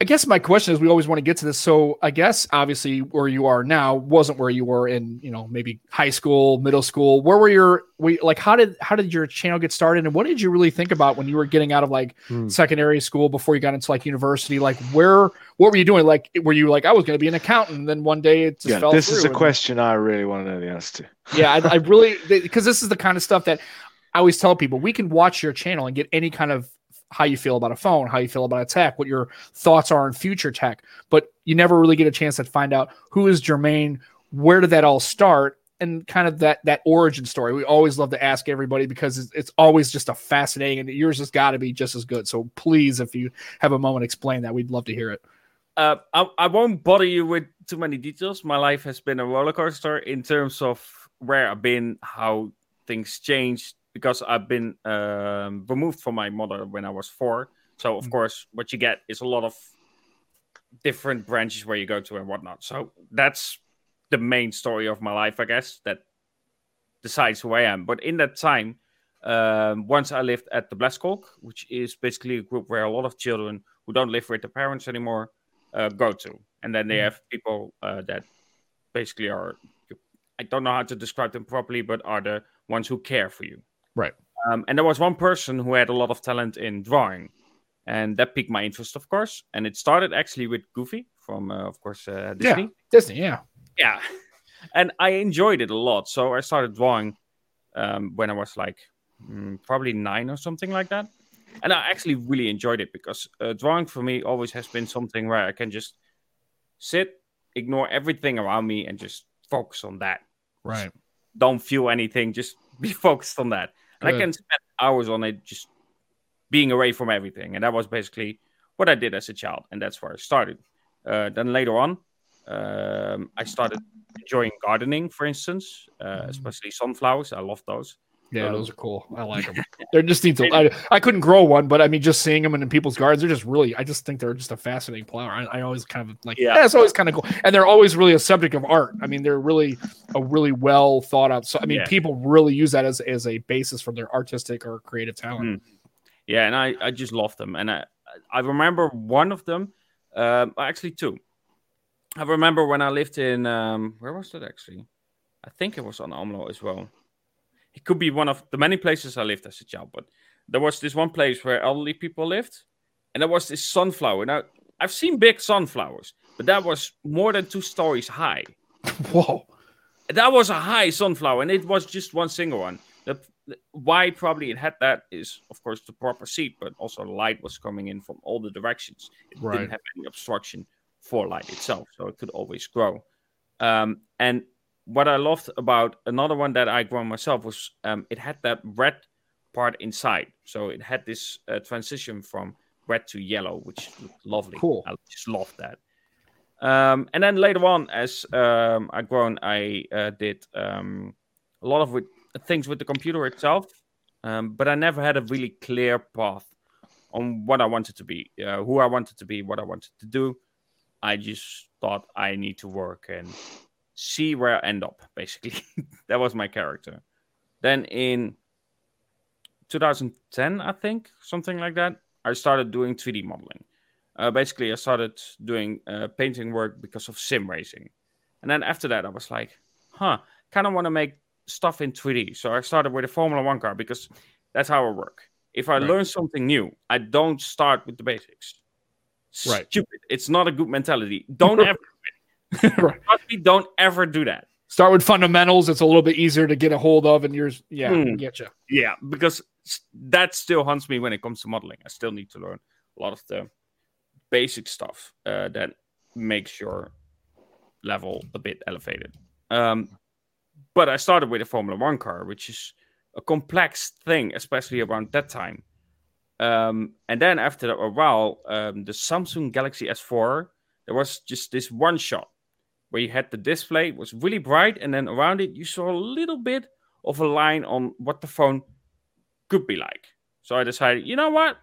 S1: I guess my question is, we always want to get to this. So, I guess obviously where you are now wasn't where you were in, you know, maybe high school, middle school. Where were your, we like, how did how did your channel get started, and what did you really think about when you were getting out of like
S2: Hmm.
S1: secondary school before you got into like university? Like, where, what were you doing? Like, were you like, I was going to be an accountant, and then one day it just
S2: Yeah,
S1: fell
S2: this is a question I really want to know the answer to.
S1: yeah, I, I really because this is the kind of stuff that I always tell people we can watch your channel and get any kind of how you feel about a phone, how you feel about a tech, what your thoughts are on future tech. But you never really get a chance to find out who is Jermaine, where did that all start, and kind of that that origin story. We always love to ask everybody because it's, it's always just a fascinating, and yours has got to be just as good. So please, if you have a moment, explain that. We'd love to hear it.
S3: Uh, I, I won't bother you with too many details. My life has been a roller coaster in terms of where I've been, how things changed, because I've been um, removed from my mother when I was four. So, of mm-hmm. course, what you get is a lot of different branches where you go to and whatnot. So, that's the main story of my life, I guess, that decides who I am. But in that time, um, once I lived at the Bleskolk, which is basically a group where a lot of children who don't live with their parents anymore uh, go to, and then they mm. have people uh, that basically are I don't know how to describe them properly, but are the ones who care for you.
S1: Right.
S3: Um, and there was one person who had a lot of talent in drawing, and that piqued my interest, of course. And it started actually with Goofy from, uh, of course, uh, Disney.
S1: Yeah, Disney, yeah,
S3: yeah. And I enjoyed it a lot, so I started drawing um, when I was like mm, probably nine or something like that and I actually really enjoyed it because uh, drawing for me always has been something where I can just sit, ignore everything around me, and just focus on that.
S1: Right. Just
S3: don't feel anything. Just be focused on that. And Good. I can spend hours on it, just being away from everything. And that was basically what I did as a child, and that's where I started. Uh, then later on, um, I started enjoying gardening, for instance, uh, mm. especially sunflowers. I love those.
S1: Yeah, those are cool. I like them. they're just need to. I, I couldn't grow one, but I mean, just seeing them in, in people's gardens, they're just really. I just think they're just a fascinating flower. I, I always kind of like. Yeah. yeah, it's always kind of cool, and they're always really a subject of art. I mean, they're really a really well thought out. So I mean, yeah. people really use that as as a basis for their artistic or creative talent.
S3: Mm. Yeah, and I I just love them, and I I remember one of them, um, actually two. I remember when I lived in um, where was that actually? I think it was on Almelo as well it could be one of the many places I lived as a child, but there was this one place where elderly people lived, and there was this sunflower. Now, I've seen big sunflowers, but that was more than two stories high.
S1: Whoa.
S3: That was a high sunflower, and it was just one single one. The, the, why probably it had that is, of course, the proper seat, but also light was coming in from all the directions. It right. didn't have any obstruction for light itself, so it could always grow. Um, and what I loved about another one that I grew myself was um, it had that red part inside. So it had this uh, transition from red to yellow, which looked lovely.
S1: Cool.
S3: I just loved that. Um, and then later on, as um, I grown, I uh, did um, a lot of with, things with the computer itself, um, but I never had a really clear path on what I wanted to be, uh, who I wanted to be, what I wanted to do. I just thought I need to work and see where I end up, basically. that was my character. Then in 2010, I think, something like that, I started doing 3D modeling. Uh, basically, I started doing uh, painting work because of sim racing. And then after that, I was like, huh, kind of want to make stuff in 3D. So I started with a Formula One car because that's how I work. If I right. learn something new, I don't start with the basics.
S1: Right.
S3: Stupid. It's not a good mentality. Don't ever right. don't ever do that.
S1: Start with fundamentals. It's a little bit easier to get a hold of, and yours, yeah, mm. get you.
S3: Yeah, because that still haunts me when it comes to modeling. I still need to learn a lot of the basic stuff uh, that makes your level a bit elevated. Um, but I started with a Formula One car, which is a complex thing, especially around that time. Um, and then after a while, um, the Samsung Galaxy S4, there was just this one shot where you had the display was really bright and then around it you saw a little bit of a line on what the phone could be like. So i decided you know what?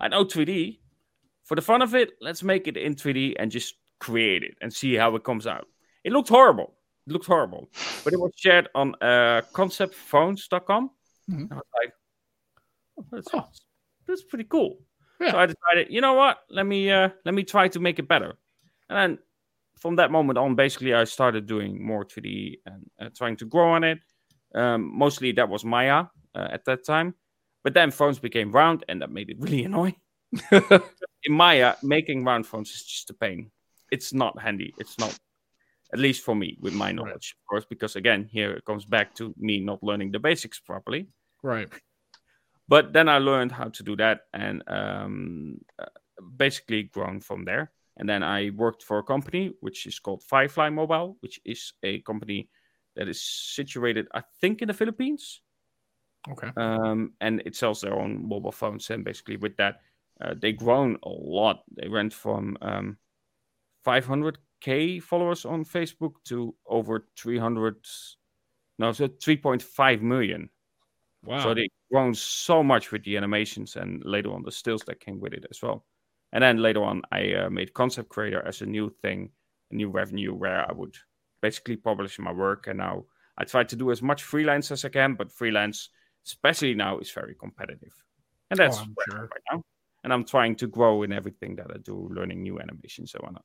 S3: I know 3d for the fun of it let's make it in 3d and just create it and see how it comes out. It looked horrible. It looked horrible. But it was shared on uh, conceptphones.com mm-hmm. i was like oh, that's, oh. that's pretty cool. Yeah. so i decided you know what? Let me uh, let me try to make it better. And then from that moment on, basically, I started doing more 3D and uh, trying to grow on it. Um, mostly that was Maya uh, at that time. But then phones became round, and that made it really annoying. In Maya, making round phones is just a pain. It's not handy. It's not, at least for me, with my knowledge, right. of course, because again, here it comes back to me not learning the basics properly.
S1: Right.
S3: but then I learned how to do that and um, uh, basically grown from there. And then I worked for a company which is called Firefly Mobile, which is a company that is situated, I think, in the Philippines.
S1: Okay.
S3: Um, and it sells their own mobile phones. And basically, with that, uh, they grown a lot. They went from um, 500k followers on Facebook to over 300, no, so 3.5 million.
S1: Wow.
S3: So they grown so much with the animations and later on the stills that came with it as well. And then later on, I uh, made concept creator as a new thing, a new revenue where I would basically publish my work. And now I try to do as much freelance as I can, but freelance, especially now, is very competitive. And that's
S1: Oh,
S3: where
S1: sure.
S3: right now. And I'm trying to grow in everything that I do, learning new animations and whatnot.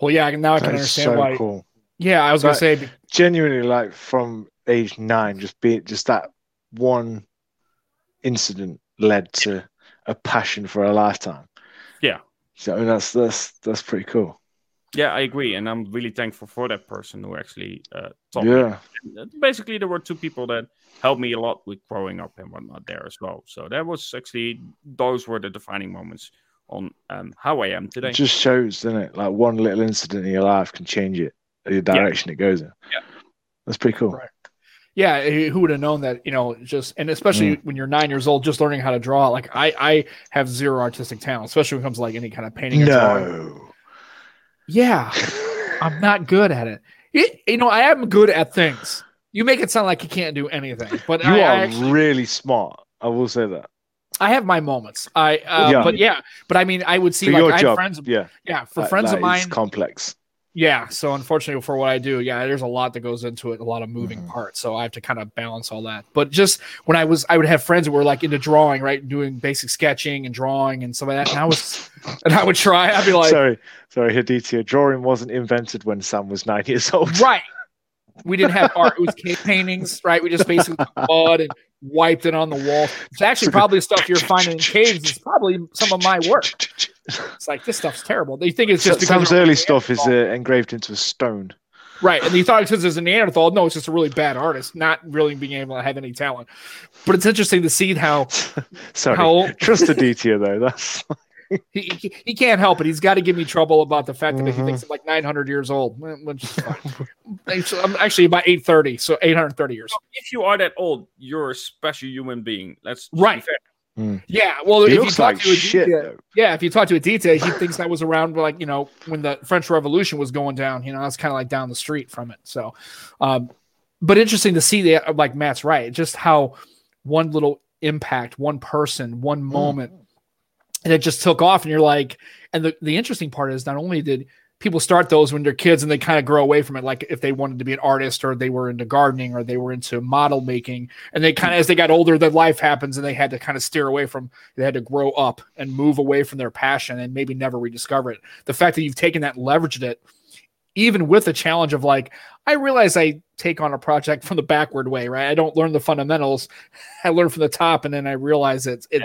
S1: Well, yeah, now I can
S2: That is
S1: understand
S2: so
S1: why.
S2: cool.
S1: Yeah, I was gonna say
S2: Genuinely, like from age nine, just be just that one incident led to a passion for a lifetime.
S3: Yeah.
S2: So I mean, that's that's that's pretty cool.
S3: Yeah, I agree, and I'm really thankful for that person who actually uh, taught me.
S2: Yeah.
S3: Uh, Basically, there were two people that helped me a lot with growing up and whatnot there as well. So that was actually those were the defining moments on um, how I am today.
S2: It just shows, doesn't it? Like one little incident in your life can change it, the direction it goes in.
S3: Yeah.
S2: That's pretty cool.
S1: Right. Yeah, eh, who would have known that? You know, just and especially when you're nine years old, just learning how to draw. Like I, I have zero artistic talent, especially when it comes to like any kind of painting.
S2: No.
S1: Yeah, I'm not good at it. It- You know, I am good at things. You make it sound like you can't do anything, but
S2: You
S1: I, I
S2: are
S1: actually,
S2: really smart. I will say that.
S1: I have my moments. I, uh,
S2: Yeah.
S1: but yeah, but I mean, I would see
S2: For
S1: like I have friends.
S2: yeah.
S1: Yeah, for
S2: that-
S1: friends
S2: that
S1: of mine.
S2: complex.
S1: Yeah. So unfortunately for what I do, yeah, there's a lot that goes into it, a lot of moving
S2: Mhm.
S1: parts. So I have to kind of balance all that. But just when I was, I would have friends who were like into drawing, right, doing basic sketching and drawing and some of that. And I was, and I would try. I'd be like,
S2: sorry, sorry, Aditya. Drawing wasn't invented when Sam was nine years old.
S1: right. We didn't have art. It was cave paintings, right? We just basically mud and wiped it on the wall. It's actually probably stuff you're finding in caves. It's probably some of my work. It's like this stuff's terrible. You think it's just because
S2: Sam's early stuff is uh, engraved into a stone.
S1: Right. And you thought because there's a Neanderthal. No, it's just a really bad artist, not really being able to have any talent. But it's interesting to see how
S2: Sorry,
S1: how
S2: trust Aditya though. That's
S1: he, he, he can't help it. He's got to give me trouble about the fact that he
S2: Mhm.
S1: thinks I'm like 900 years old, which is fine. Actually, I'm actually about 830, so 830 years.
S3: if you are that old, you're a special human being. Let's just be
S1: Right.
S3: fair.
S1: Yeah. Well,
S2: he
S1: if you talk
S2: like
S1: to a
S2: shit.
S1: Aditya- yeah, if you talk to Aditya, he thinks that was around like you know when the French Revolution was going down. You know, that's kind of like down the street from it. So, um, but interesting to see that. Like Matt's right, just how one little impact, one person, one
S2: Mm.
S1: And it just took off. And you're like, and the the interesting part is not only did people start those when they're kids and they kind of grow away from it like if they wanted to be an artist or they were into gardening or they were into model making and they kind of as they got older their life happens and they had to kind of steer away from they had to grow up and move away from their passion and maybe never rediscover it the fact that you've taken that leveraged it even with the challenge of like i realize i take on a project from the backward way right? I don't learn the fundamentals. I learn from the top and then i realize it's it,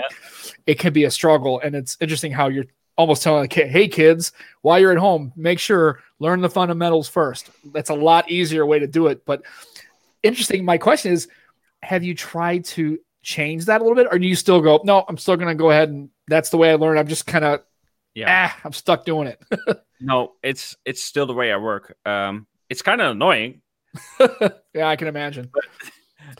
S1: it can be a struggle. And it's interesting how you're almost telling the kid hey kids while you're at home make sure learn the fundamentals first. That's a lot easier way to do it. But interesting my question is have you tried to change that a little bit? Or do you still go no i'm still going to go ahead and that's the way i learn i'm just kind of
S3: Yeah.
S1: ah i'm stuck doing it
S3: No, it's it's still the way I work. Um, it's kind of annoying.
S1: yeah i can imagine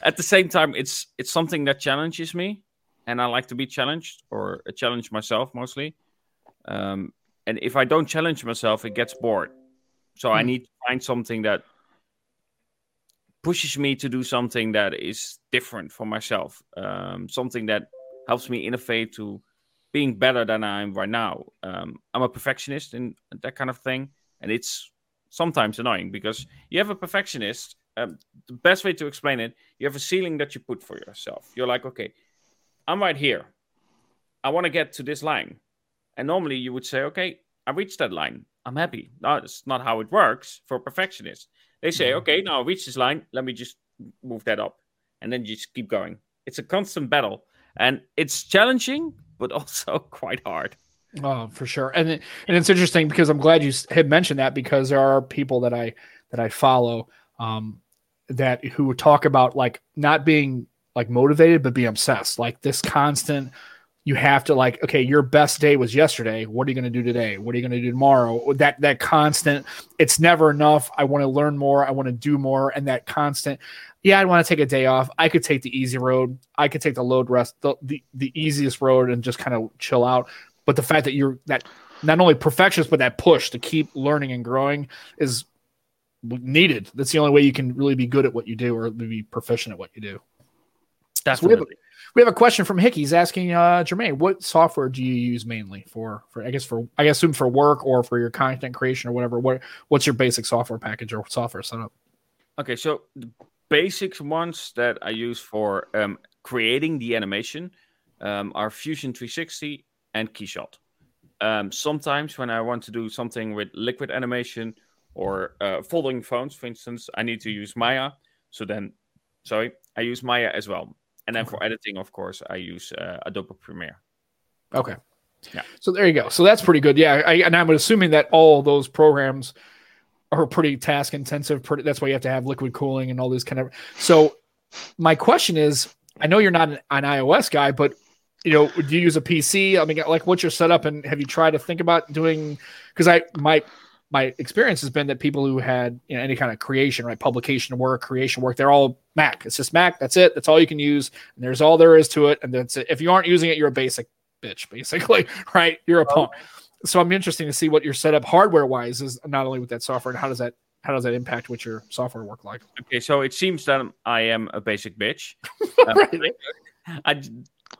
S3: At the same time, it's it's something that challenges me, and I like to be challenged or challenge myself mostly. Um, and if I don't challenge myself, it gets bored. So I
S1: Hmm.
S3: need to find something that pushes me to do something that is different for myself. Um, something that helps me innovate to being better than I am right now. Um, I'm a perfectionist in that kind of thing, and it's sometimes annoying because you have a perfectionist. Um, the best way to explain it, you have a ceiling that you put for yourself. You're like, okay, I'm right here. I want to get to this line. And normally you would say, okay, I reached that line. I'm happy. No, that's not how it works for perfectionists. They say, okay, now I reached this line. Let me just move that up. And then you just keep going. It's a constant battle. And it's challenging, but also quite hard.
S1: Oh, for sure. And and it's interesting because I'm glad you had mentioned that because there are people that I that I follow um, that who talk about like not being like motivated, but be obsessed. Like this constant, you have to like, okay, your best day was yesterday. What are you going to do today? What are you going to do tomorrow? That that constant, it's never enough. I want to learn more. I want to do more, and that constant. Yeah, I'd want to take a day off. I could take the easy road. I could take the load rest, the the, the easiest road, and just kind of chill out. But the fact that you're that not only perfectionist, but that push to keep learning and growing is needed. That's the only way you can really be good at what you do or be proficient at what you do.
S3: That's
S1: So we, have a, we, have a, question from Hickey. He's asking uh, Jermaine, what software do you use mainly for, for I guess for I guess assume for work or for your content creation or whatever? What what's your basic software package or software setup?
S3: Okay, so the basics ones that I use for um, creating the animation um, are Fusion 360 and Keyshot. Um, sometimes when I want to do something with liquid animation or uh, folding phones, for instance, I need to use Maya. So then, sorry, I use Maya as well. And then for editing, of course, I use uh, Adobe Premiere.
S1: Okay.
S3: Yeah.
S1: So there you go. So that's pretty good. Yeah. I, and I'm assuming that all those programs are pretty task intensive. Pretty, that's why you have to have liquid cooling and all this kind of. So my question is, I know you're not an, an iOS guy, but you know, do you use a PC? I mean, like, what's your setup, and have you tried to think about doing? Because I my my experience has been that people who had you know, any kind of creation, right, publication work, creation work, they're all Mac. It's just Mac. That's it. That's all you can use, and there's all there is to it. And that's it. If you aren't using it, you're a basic bitch, basically, right? You're a punk. So I'm interested to see what your setup hardware wise is, not only with that software, and how does that how does that impact what your software work like?
S3: Okay, so it seems that I am a basic bitch. right. I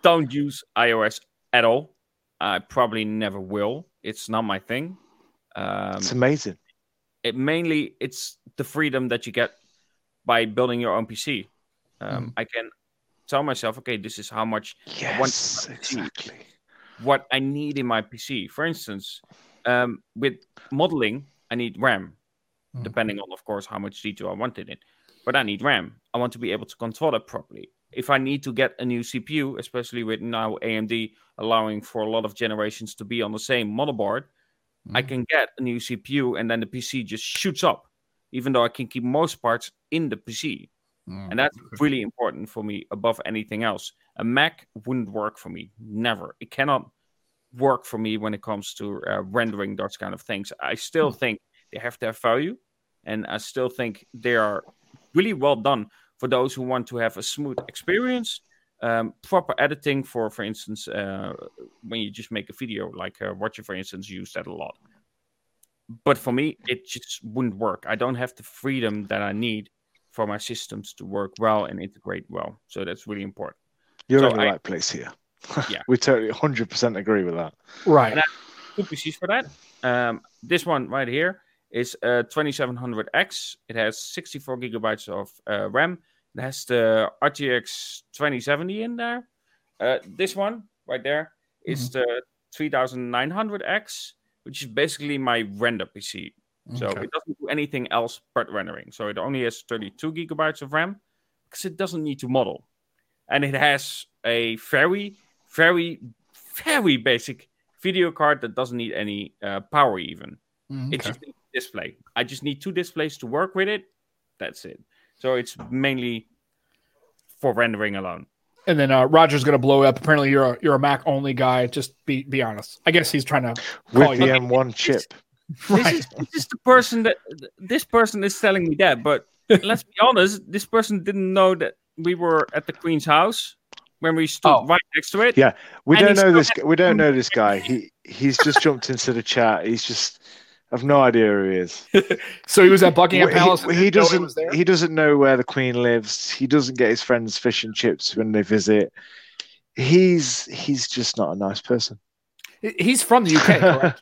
S3: don't use iOS at all. I probably never will. It's not my thing.
S2: Um, it's amazing.
S3: It mainly it's the freedom that you get by building your own PC. Um, mm. I can tell myself, okay, this is how much
S2: yes, I want exactly
S3: what I need in my PC. For instance, um, with modeling, I need RAM, mm. depending on, of course, how much detail I want in it. But I need RAM. I want to be able to control it properly if I need to get a new CPU, especially with now AMD allowing for a lot of generations to be on the same motherboard, mm-hmm. I can get a new CPU and then the PC just shoots up, even though I can keep most parts in the PC. Mm-hmm. And that's really important for me above anything else. A Mac wouldn't work for me, never. It cannot work for me when it comes to uh, rendering those kind of things. I still mm-hmm. think they have to have value, and I still think they are really well done for those who want to have a smooth experience. Um, proper editing for, for instance, uh, when you just make a video, like uh, Watcher, for instance, use that a lot. But for me, it just wouldn't work. I don't have the freedom that I need for my systems to work well and integrate well. So that's really important.
S2: You're
S3: so
S2: in the
S3: I,
S2: right place here.
S3: Yeah,
S2: we totally 100% agree with that.
S1: Right.
S3: And I two PCs for that. Um, this one right here is a 2700X. It has 64 gigabytes of uh, RAM it has the RTX 2070 in there. Uh, this one right there is mm-hmm. the 3900X, which is basically my render PC. So okay. it doesn't do anything else but rendering. So it only has 32 gigabytes of RAM because it doesn't need to model. And it has a very, very, very basic video card that doesn't need any uh, power even. Mm, okay. It's just a display. I just need two displays to work with it. That's it. So it's mainly for rendering alone.
S1: And then uh, Roger's going to blow up. Apparently, you're a, you're a Mac only guy. Just be be honest. I guess he's trying to
S2: with the M1 chip.
S3: This, is, this is the person that this person is telling me that. But let's be honest, this person didn't know that we were at the Queen's house when we stood oh. right next to it.
S2: Yeah, we don't know this. We don't know this guy. He he's just jumped into the chat. He's just I've no idea who he is.
S1: so he was at Buckingham Palace.
S2: He, he doesn't. He, he, doesn't know where the Queen lives. He doesn't get his friends fish and chips when they visit. He's he's just not a nice person.
S1: He's from the UK.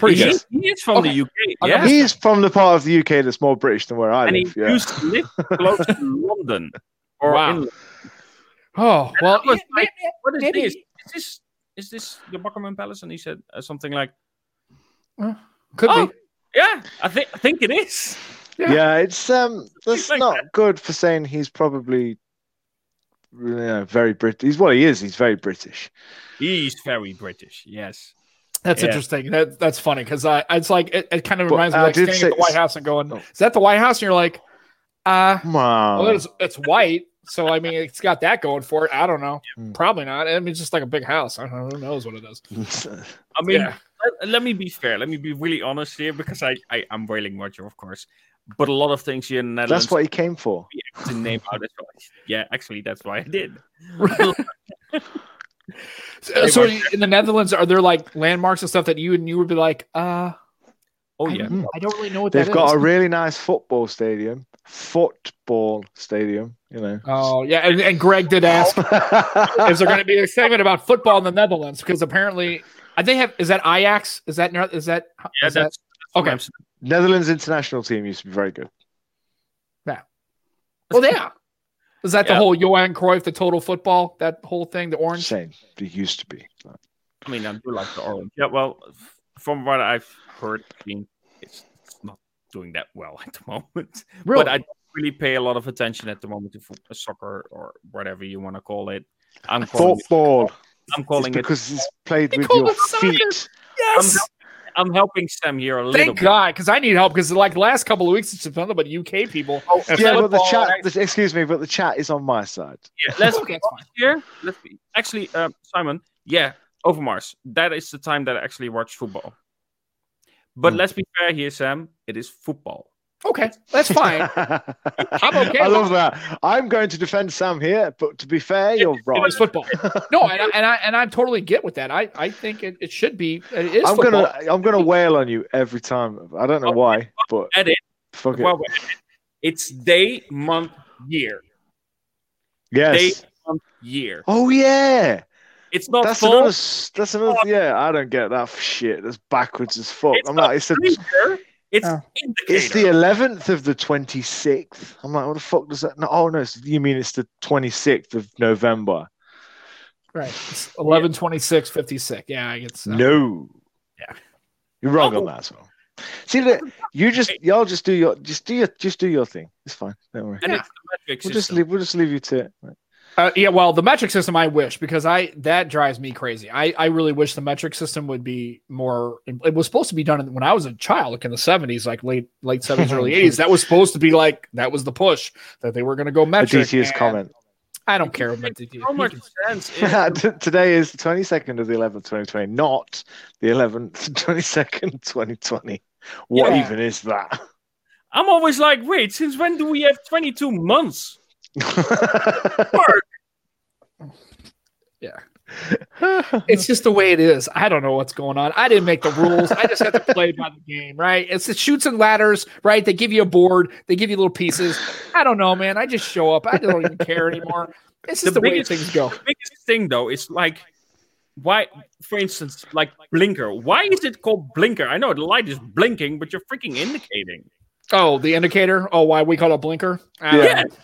S3: Pretty he, is, he is from okay. the UK. Yeah,
S2: he's from the part of the UK that's more British than where I
S3: and
S2: live.
S3: he yeah. used to live close to London. Or
S1: wow. In, oh well,
S3: like, what is this? Is this is this the Buckingham Palace? And he said uh, something like.
S1: Uh, could oh, be.
S3: Yeah, I think I think it is.
S2: Yeah, yeah it's um that's like not that. good for saying he's probably you know, very British. He's what he is. He's very British.
S3: He's very British. Yes.
S1: That's yeah. interesting. That that's funny because I it's like it, it kind of reminds me of like standing at the White House and going, "Is that the White House?" And you're like, "Uh,
S2: wow,
S1: well, it's it's white, So I mean, it's got that going for it. I don't know.
S2: Hmm.
S1: Probably not. I mean, it's just like a big house. I don't know. Who knows what it is?
S3: I mean,
S1: Yeah.
S3: let, let me be fair. Let me be really honest here because I, I I'm wailing Roger, of course, but a lot of things here in the Netherlands
S2: That's what he came for.
S3: we actually name out as well. Yeah, actually, that's why I did.
S1: So, so in the Netherlands, are there like landmarks and stuff that you and you would be like, uh,
S3: Oh
S1: I,
S3: yeah.
S1: I don't really know what
S2: They've
S1: that
S2: got
S1: is.
S2: a really nice football stadium. Football stadium, you know.
S1: Oh yeah, and, and Greg did ask, is there going to be a segment about football in the Netherlands? Because apparently, I think have is that Ajax? Is that is that
S3: yeah,
S1: is that-
S3: that's,
S1: okay?
S2: Netherlands international team used to be very good. Yeah.
S1: Well, yeah. Is that the whole Johan Cruyff, the total football, that whole thing, the orange?
S2: Same. It used to be.
S3: I mean, I do like the orange. Yeah, well, from what I've heard, I mean, it's, it's not doing that well at the moment.
S1: Really?
S3: But I don't really pay a lot of attention at the moment to fo- soccer or whatever you want to call it. I'm calling it,
S2: Football.
S3: I'm
S2: It's
S3: calling it.
S2: because it's played with your
S1: it soccer.
S2: feet.
S1: yes.
S3: I'm helping Sam here a little
S1: Thank. God, because I need help. Because like the last couple of weeks, it's been nothing but UK people.
S3: Oh,
S2: Yeah, but the chat.
S1: I-
S2: the- excuse me, but the chat is on my side.
S3: Yeah, let's
S1: Okay,
S3: be
S1: it's fine.
S3: here. Let's be actually, uh, Simon. Yeah, Overmars. That is the time that I actually watch football. But
S2: Hmm.
S3: let's be fair here, Sam. It is football.
S1: Okay, that's fine.
S2: I'm
S1: okay
S2: I love that. I'm going to defend Sam here, but to be fair, you're
S1: It
S2: wrong.
S1: is football. No, and I, and I and I totally get with that. I I think it, it should be. It is
S2: I'm
S1: football.
S2: gonna I'm gonna wail on you every time. I don't know why, but
S3: Edit.
S2: fuck it.
S3: Well, it's day, month, year.
S2: Yes.
S3: Day, month, year.
S2: Oh yeah.
S3: It's not
S2: That's
S3: full.
S2: another. s- That's another. Yeah, I don't get that shit. That's backwards as fuck.
S3: It's
S2: I'm
S3: not
S2: like, it's a,
S3: Year, It's
S1: Oh.
S2: It's the 11th of the 26th. I'm like, what the fuck does that? No, oh no, you mean it's the 26th of November?
S1: right. It's 11, 26, 56. Yeah, it's uh,
S2: No.
S1: Yeah.
S2: You're wrong
S3: Oh.
S2: on that as well. See that you just y'all just do your just do your just do your thing. It's fine. Don't worry.
S3: and
S1: Yeah.
S3: it's the
S2: We'll just leave we'll just leave you to it. Right.
S1: Uh, yeah, well, the metric system, I wish because I that drives me crazy. I I really wish the metric system would be more. It was supposed to be done when I was a child, like in the seventies, like late late seventies, early eighties. That was supposed to be like that was the push that they were going to go metric.
S2: Aditya's
S1: and
S2: comment.
S1: I don't care about DTS.
S3: so much sense.
S2: Today is the 22nd of the 11th, 2020, not the 11th, 22nd, 2020. What
S1: Yeah.
S2: even is that?
S3: I'm always like, wait, since when do we have 22 months?
S1: It's just the way it is. I don't know what's going on. I didn't make the rules. I just have to play by the game, right? It's the shoots and ladders, right? They give you a board, they give you little pieces. I don't know, man. I just show up. I don't even care anymore. It's just the,
S3: The
S1: way things go.
S3: The biggest thing, though, is like, why, for instance, like blinker. Why is it called blinker? I know the light is blinking, but you're freaking indicating.
S1: Oh, the indicator. Oh, why we call it blinker?
S3: Yeah.
S1: know.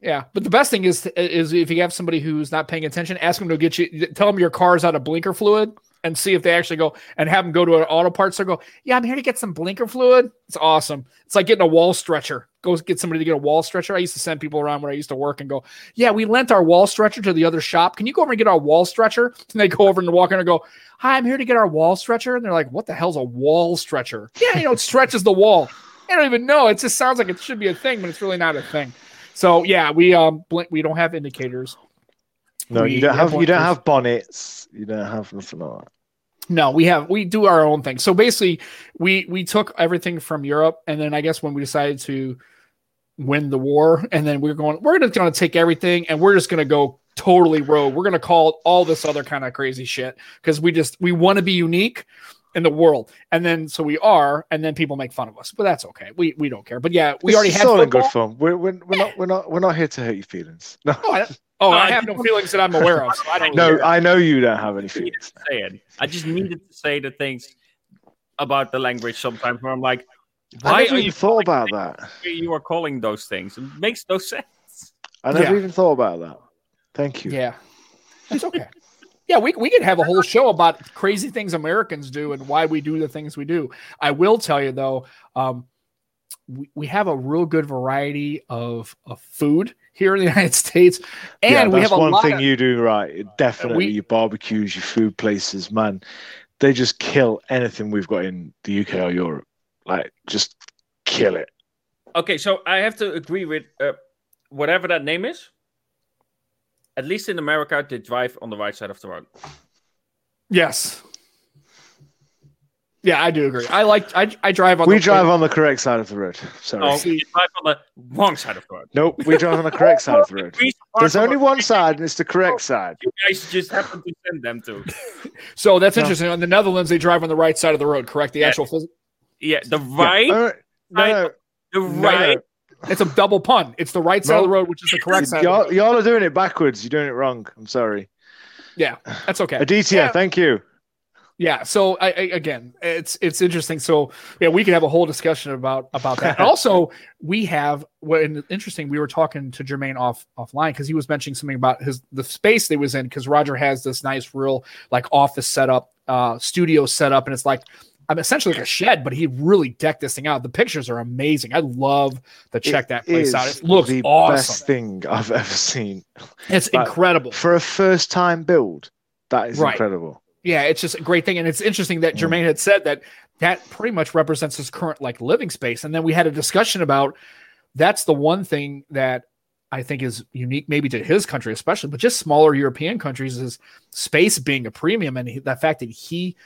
S1: Yeah, but the best thing is is if you have somebody who's not paying attention, ask them to get you. Tell them your car's out of blinker fluid, and see if they actually go and have them go to an auto parts store. Go, yeah, I'm here to get some blinker fluid. It's awesome. It's like getting a wall stretcher. Go get somebody to get a wall stretcher. I used to send people around where I used to work and go, yeah, we lent our wall stretcher to the other shop. Can you go over and get our wall stretcher? And they go over and walk in and go, hi, I'm here to get our wall stretcher. And they're like, what the hell's a wall stretcher? Yeah, you know, it stretches the wall. I don't even know. It just sounds like it should be a thing, but it's really not a thing. So yeah, we um blink, we don't have indicators.
S2: no,
S1: We
S2: you don't have you don't have bonnets. You don't have nothing like that.
S1: No, we have we do our own thing. So basically, we we took everything from Europe, and then I guess when we decided to win the war, and then we are going, we're just going to take everything, and we're just going to go totally rogue. We're going to call it all this other kind of crazy shit because we just we want to be unique in the world, and then so we are, and then people make fun of us, but that's okay. We we don't care. But yeah, we already
S2: It's
S1: had
S2: all in good
S1: football.
S2: fun. We're, we're, we're not we're not we're not here to hurt your feelings. No,
S1: Oh, I, oh, I have no feelings that I'm aware of. So I don't.
S2: no,
S1: care.
S2: I know you don't have any feelings.
S3: to say it. I just needed to say the things about the language sometimes where I'm like, why
S2: never
S3: are you
S2: thought about that.
S3: you are calling those things? It makes no sense.
S2: I never
S1: Yeah.
S2: even thought about that. Thank you.
S1: Yeah, it's okay. Yeah, we we could have a whole show about crazy things Americans do and why we do the things we do. I will tell you though, um, we, we have a real good variety of, of food here in the United States, and
S2: yeah,
S1: we
S2: that's
S1: have a
S2: one
S1: lot
S2: thing
S1: of,
S2: you do right. Definitely
S1: we-
S2: your barbecues, your food places, man. They just kill anything we've got in the UK or Europe. Like, just kill it.
S3: Okay, so I have to agree with uh, whatever that name is. At least in America, they drive on the right side of the road.
S1: Yes. Yeah, I do agree. I like I, I drive on.
S2: we
S1: the,
S2: drive on the correct side of the road. Sorry.
S3: Oh, you drive on the wrong side of the road.
S2: Nope, we drive on the correct side of the road. There's only one side, and it's the correct side.
S3: You guys just happen to send them to.
S1: So that's
S2: No.
S1: interesting. In the Netherlands, they drive on the right side of the road. Correct. The
S3: Yeah.
S1: actual. Phys-
S3: Yeah, the
S2: Yeah.
S3: right,
S2: Uh, no, no,
S3: the
S2: no,
S3: right.
S2: No.
S1: it's a double pun. It's the right side of the road, which is the correct side. Of the
S2: Y'all,
S1: road.
S2: y'all are doing it backwards. You're doing it wrong. I'm sorry.
S1: Yeah, that's okay.
S2: Aditya,
S1: Yeah.
S2: thank you.
S1: Yeah. So I, I again, it's it's interesting. So yeah, we could have a whole discussion about about that. Also, we have what and interesting. We were talking to Jermaine off offline because he was mentioning something about his the space they was in because Roger has this nice real like office setup, uh, studio setup, and it's like. I'm essentially like a shed, but he really decked this thing out. The pictures are amazing. I love to check that place out. It looks
S2: the
S1: awesome.
S2: best thing I've ever seen
S1: It's
S2: but
S1: incredible.
S2: for a first time build. That is
S1: Right.
S2: incredible.
S1: Yeah, it's just a great thing, and it's interesting that
S2: Mm.
S1: Jermaine had said that that pretty much represents his current like living space. And then we had a discussion about that's the one thing that I think is unique, maybe to his country especially, but just smaller European countries is space being a premium, and he, the fact that he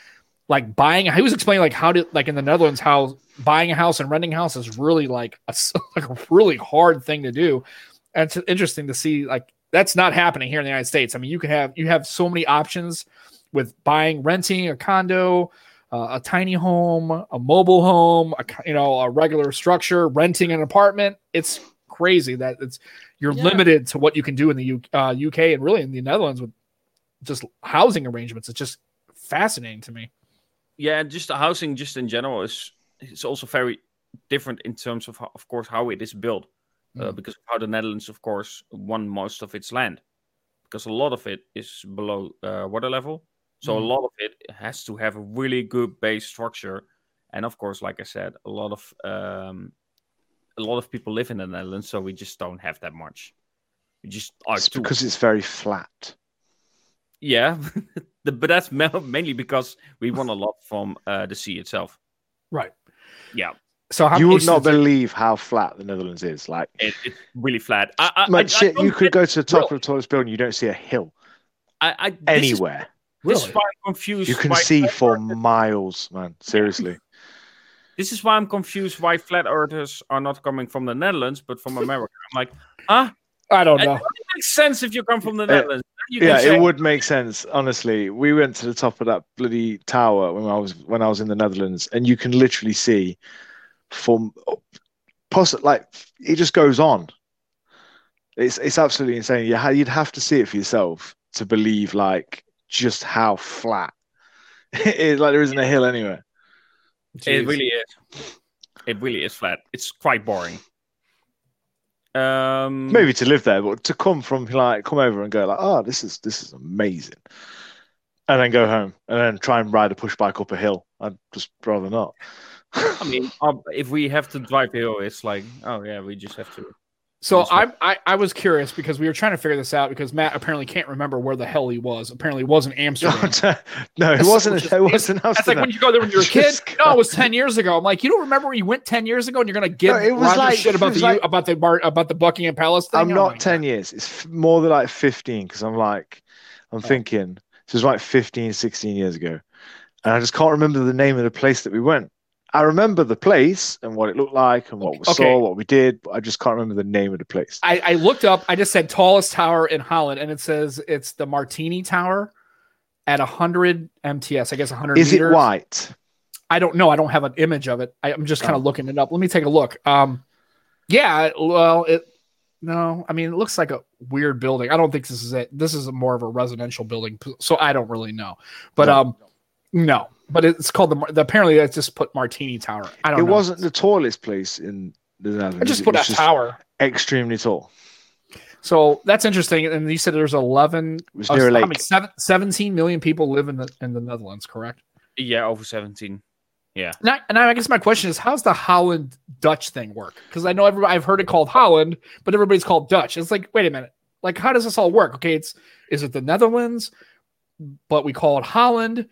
S1: like buying. He was explaining like how to like in the Netherlands how buying a house and renting a house is really like a like a really hard thing to do. And it's interesting to see like that's not happening here in the United States. I mean, you can have you have so many options with buying, renting a condo, uh, a tiny home, a mobile home, a, you know, a regular structure, renting an apartment. It's crazy that it's you're
S3: Yeah.
S1: limited to what you can do in the U, uh, UK and really in the Netherlands with just housing arrangements. It's just fascinating to me.
S3: Yeah, just the housing, just in general, is is also very different in terms of, how, of course, how it is built, uh,
S1: Mm.
S3: because of how the Netherlands, of course, won most of its land, because a lot of it is below uh, water level, so
S1: Mm.
S3: a lot of it has to have a really good base structure, and of course, like I said, a lot of um, a lot of people live in the Netherlands, so we just don't have that much. We just are
S2: It's
S3: too
S2: because it's very flat.
S3: Yeah, the, but that's ma- mainly because we won a lot from uh, the sea itself.
S1: Right.
S3: Yeah.
S1: So how
S2: you
S1: many
S2: would not
S1: instances-
S2: believe how flat the Netherlands is. Like,
S3: It, it's really flat. I, I,
S2: man,
S3: I,
S2: shit,
S3: I
S2: you could
S3: get-
S2: go to the top
S1: Really?
S2: of the tallest building, you don't see a hill
S3: I, I, this is-
S2: anywhere.
S3: This is why I'm confused.
S2: You can see for
S3: earthers-
S2: miles, man. Seriously.
S3: This is why I'm confused why flat earthers are not coming from the Netherlands but from America. I'm like, ah,
S1: I don't know.
S3: Only makes sense if you come from the Netherlands. Then you
S2: yeah,
S3: say,
S2: it would make sense. Honestly, we went to the top of that bloody tower when I was when I was in the Netherlands, and you can literally see from poss- like it just goes on. It's it's absolutely insane. You ha- you'd have to see it for yourself to believe like just how flat it is. Like there isn't a hill anywhere.
S3: It really is. It really is flat. It's quite boring. Um,
S2: Maybe to live there, but to come from like come over and go like, oh, this is this is amazing, and then go home and then try and ride a push bike up a hill. I'd just rather not.
S3: I mean, if we have to drive here, it's like, oh yeah, we just have to.
S1: So. I, I I was curious because we were trying to figure this out because Matt apparently can't remember where the hell he was. Apparently, it wasn't Amsterdam.
S2: Uh, no, it
S1: That's-
S2: wasn't.
S1: is-
S2: It wasn't
S1: That's like when you go there when you're a kid. No, it was ten years ago. I'm like, you don't remember where you went ten years ago, and you're gonna give
S2: No, it was
S1: Roger
S2: like-
S1: shit
S2: it
S1: about the
S2: like-
S1: about the bar, about the Buckingham Palace thing.
S2: I'm
S1: Oh
S2: not 10
S1: God.
S2: years. It's f- more than like 15 because I'm like, I'm
S1: Oh.
S2: thinking, this was like 15, 16 years ago. And I just can't remember the name of the place that we went. I remember the place and what it looked like and what we
S1: Okay.
S2: saw, what we did, but I just can't remember the name of the place.
S1: I, I looked up. I just said tallest tower in Holland, and it says it's the Martini Tower at 100 MTS. I guess 100
S2: Is it white?
S1: I don't know. I don't have an image of it. I, I'm just kind
S2: Oh.
S1: of looking it up. Let me take a look. Um, yeah. Well, it. No, I mean it looks like a weird building. I don't think this is it. This is a more of a residential building, so I don't really know. But
S2: No.
S1: um, no. But it's called the. The apparently, I just put Martini Tower. I don't.
S2: It
S1: know.
S2: wasn't the tallest place in the Netherlands.
S1: I just
S2: It
S1: put
S2: was
S1: a tower.
S2: extremely tall.
S1: So that's interesting. And you said there's 11.
S2: It was
S1: uh,
S2: near a
S1: how seven, 17 million people live in the in the Netherlands, correct?
S3: Yeah, over 17.
S1: And I, and I guess my question is, how's the Holland Dutch thing work? Because I know everybody, I've heard it called Holland, but everybody's called Dutch. It's like, wait a minute, like how does this all work? Okay, it's is it the Netherlands, but we call it Holland,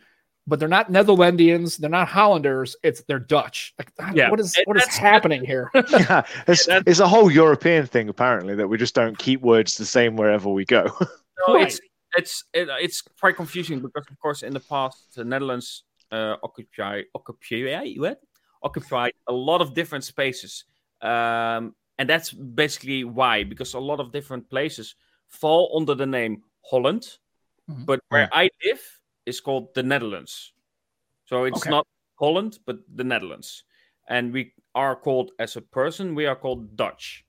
S1: but they're not Netherlandians, they're not Hollanders, it's they're Dutch. Like, I-
S3: Yeah,
S1: what is
S3: and
S1: what is happening here?
S2: yeah, it's,
S3: that's-
S2: it's a whole European thing apparently that we just don't keep words the same wherever we go.
S3: No,
S1: Right.
S3: it's it's it, it's quite confusing because of course in the past the Netherlands uh, occupy occupy what occupied a lot of different spaces, um, and that's basically why because a lot of different places fall under the name Holland,
S1: Mhm.
S3: but where I live is called the Netherlands, so it's
S1: Okay.
S3: not Holland but the Netherlands, and we are called as a person we are called Dutch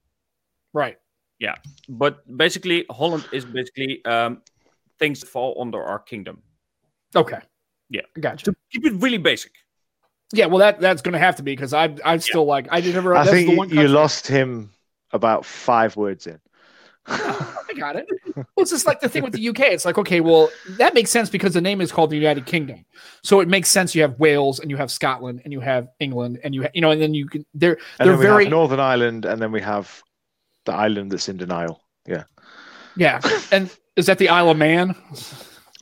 S1: Right. Yeah.
S3: But basically holland is basically um, things that fall under our kingdom
S1: Okay.
S3: Yeah.
S1: Gotcha.
S3: to keep it really basic
S1: Yeah. Well, that that's going to have to be because I I'm still like I did never.
S2: I
S1: that's
S2: think
S1: the
S2: you,
S1: one
S2: you lost him about five words in.
S1: I got it. Well, it's just like the thing with the UK. It's like, okay, well, that makes sense because the name is called the United Kingdom. So it makes sense you have Wales and you have Scotland and you have England and you ha- you know, and then you can they're
S2: And
S1: they're
S2: then we
S1: very
S2: have Northern Ireland, and then we have the island that's in denial. Yeah,
S1: yeah. And is that the Isle of Man?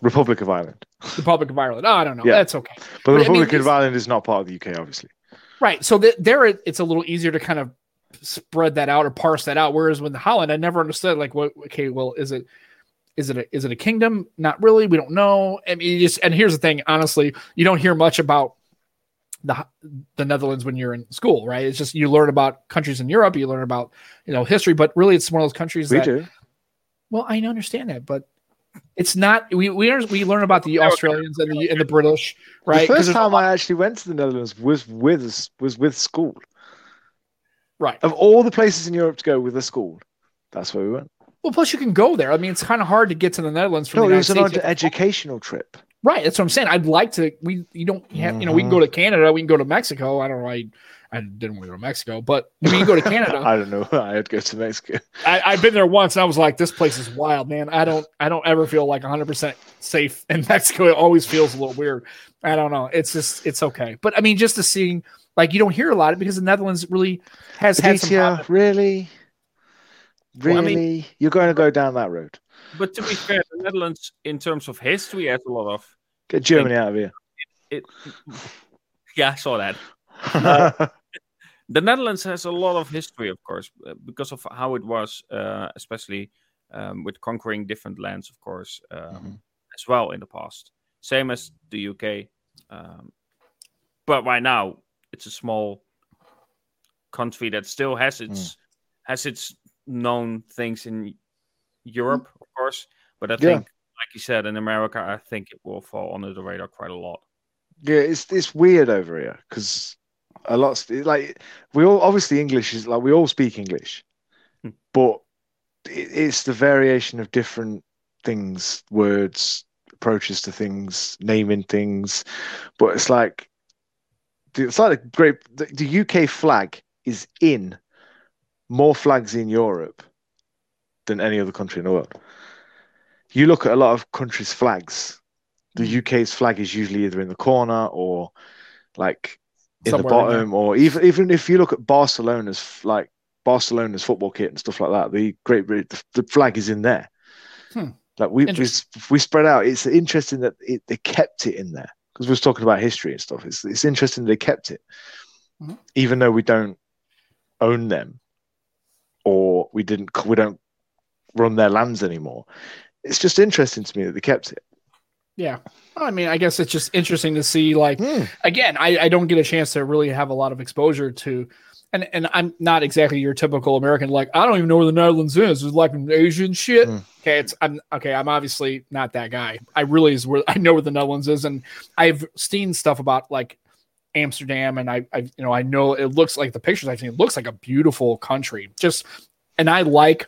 S2: Republic of Ireland.
S1: Republic of Ireland. Oh, I don't know.
S2: Yeah.
S1: That's okay.
S2: But the
S1: But I mean,
S2: Republic of Ireland is not part of the UK, obviously.
S1: Right. So th- there it- it's a little easier to kind of spread that out or parse that out. Whereas with Holland, I never understood like what okay, well, is it is it a, is it a kingdom? Not really. We don't know. I mean, just and here's the thing. Honestly, you don't hear much about the the Netherlands when you're in school, right? It's just you learn about countries in Europe, you learn about you know history, but really it's one of those countries
S2: We
S1: that
S2: do.
S1: well, I understand that, but it's not. We we are, we learn about the Australians and the and the British, right?
S2: The
S1: 'Cause
S2: first time I actually went to the Netherlands was with was with school.
S1: Right.
S2: Of all the places in Europe to go with a school, that's where we went.
S1: Well, plus you can go there. I mean, it's kind of hard to get to the Netherlands from
S2: No,
S1: the
S2: it was an
S1: States.
S2: ed- educational trip.
S1: Right. That's what I'm saying. I'd like to. We you don't have you know we can go to mm-hmm. Canada. We can go to Mexico. I don't know. I I didn't want to go to Mexico, but we can go to Canada.
S2: I don't know. I had to go to Mexico.
S1: I, I've been there once, and I was like, "This place is wild, man." I don't, I don't ever feel like 100 percent safe in Mexico. It always feels a little weird. I don't know. It's just, it's okay. But I mean, just to see, like, you don't hear a lot of it because the Netherlands really has had some. Problems.
S2: really, really,
S3: Well, I mean-
S2: you're going to go down that road.
S3: but to be fair the netherlands in terms of history has a lot of
S2: Get Germany out of here.
S3: it yeah i saw that the Netherlands has a lot of history, of course, uh, because of how it was, uh, especially um, with conquering different lands, of course, um,
S2: Mhm.
S3: as well in the past. Same as the UK. Um, but right now, it's a small country that still has its has its known things in Europe, of course. But I
S2: Yeah.
S3: think, like you said, in America, I think it will fall under the radar quite a lot.
S2: yeah, it's it's weird over here because a lot like we all obviously English is like we all speak English,
S3: Hmm.
S2: but it, it's the variation of different things, words, approaches to things, naming things. But it's like it's like a great. The, the UK flag is in more flags in Europe than any other country in the world. You look at a lot of countries' flags. The UK's flag is usually either in the corner or like in
S1: Somewhere
S2: the
S1: in
S2: bottom, or even even if you look at Barcelona's like Barcelona's football kit and stuff like that, the Great the, the flag is in there.
S1: Hmm.
S2: Like we we, we spread out. It's interesting that it, they kept it in there because we was talking about history and stuff. It's it's interesting they kept it,
S1: Mhm.
S2: even though we don't own them, or we didn't we don't run their lands anymore. It's just interesting to me that they kept it.
S1: Yeah. I mean, I guess it's just interesting to see, like,
S2: Hmm.
S1: again, I, I don't get a chance to really have a lot of exposure to, and and I'm not exactly your typical American. Like, I don't even know where the Netherlands is. It's like an Asian shit.
S2: Hmm.
S1: Okay, it's I'm okay. I'm obviously not that guy. I really is where I know where the Netherlands is, and I've seen stuff about like Amsterdam, and I, I you know I know it looks like the pictures I've seen. It looks like a beautiful country. Just and I like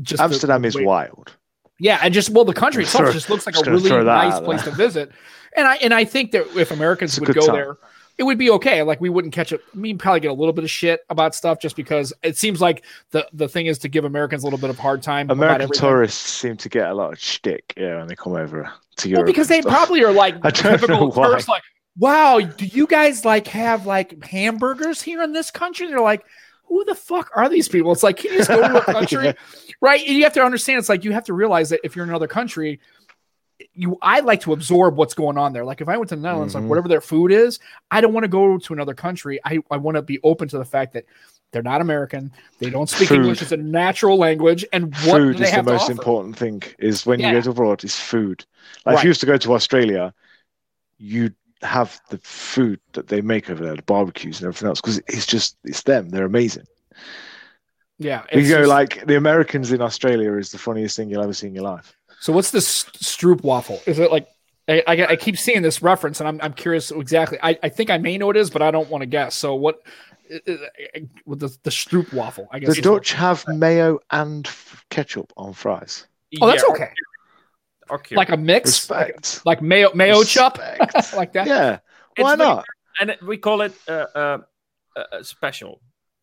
S1: just
S2: Amsterdam
S1: the
S2: is
S1: way-
S2: wild.
S1: yeah, and just well, the country itself
S2: Throw-
S1: just looks like
S2: just
S1: a really nice place
S2: there.
S1: to visit. And I and I think that if Americans
S2: It's
S1: would go
S2: time.
S1: there, it would be okay. Like we wouldn't catch it. I mean, probably get a little bit of shit about stuff just because it seems like the the thing is to give Americans a little bit of hard time.
S2: American tourists seem to get a lot of shtick, yeah, when they come over to Europe.
S1: Well, because they
S2: stuff.
S1: probably are like typical tourists. Like, wow, do you guys like have like hamburgers here in this country? They're like. Who the fuck are these people? It's like, can you just go to a country?
S2: Yeah.
S1: right? And you have to understand it's like you have to realize that if you're in another country, you I like to absorb what's going on there. Like if I went to the Netherlands,
S2: Mhm.
S1: like whatever their food is, I don't want to go to another country. I, I want to be open to the fact that They're not American. They don't speak
S2: Food.
S1: English. It's a natural language. And what
S2: food
S1: they
S2: is the most important thing. Is when
S1: Yeah.
S2: you go to abroad, is food. Like if you used to go to Australia, you have the food that they make over there, the barbecues and everything else, because it's just it's them. They're amazing.
S1: Yeah.
S2: You go
S1: just-
S2: like the Americans in Australia is the funniest thing you'll ever see in your life.
S1: So what's this Stroop waffle? Is it like I, I, I keep seeing this reference, and I'm I'm curious exactly. I, I think I may know what it is, but I don't want to guess. So what? uh, uh, With the the Stroopwafel, I guess.
S2: The Dutch have mayo and ketchup on fries.
S1: Oh, that's
S3: Yeah,
S1: okay.
S3: or.
S1: Like a mix, like,
S2: Respect.
S1: like mayo mayo chup,
S2: Respect.
S1: like that.
S2: yeah. Why
S3: really-
S2: not?
S3: and we call it uh, uh, uh, special.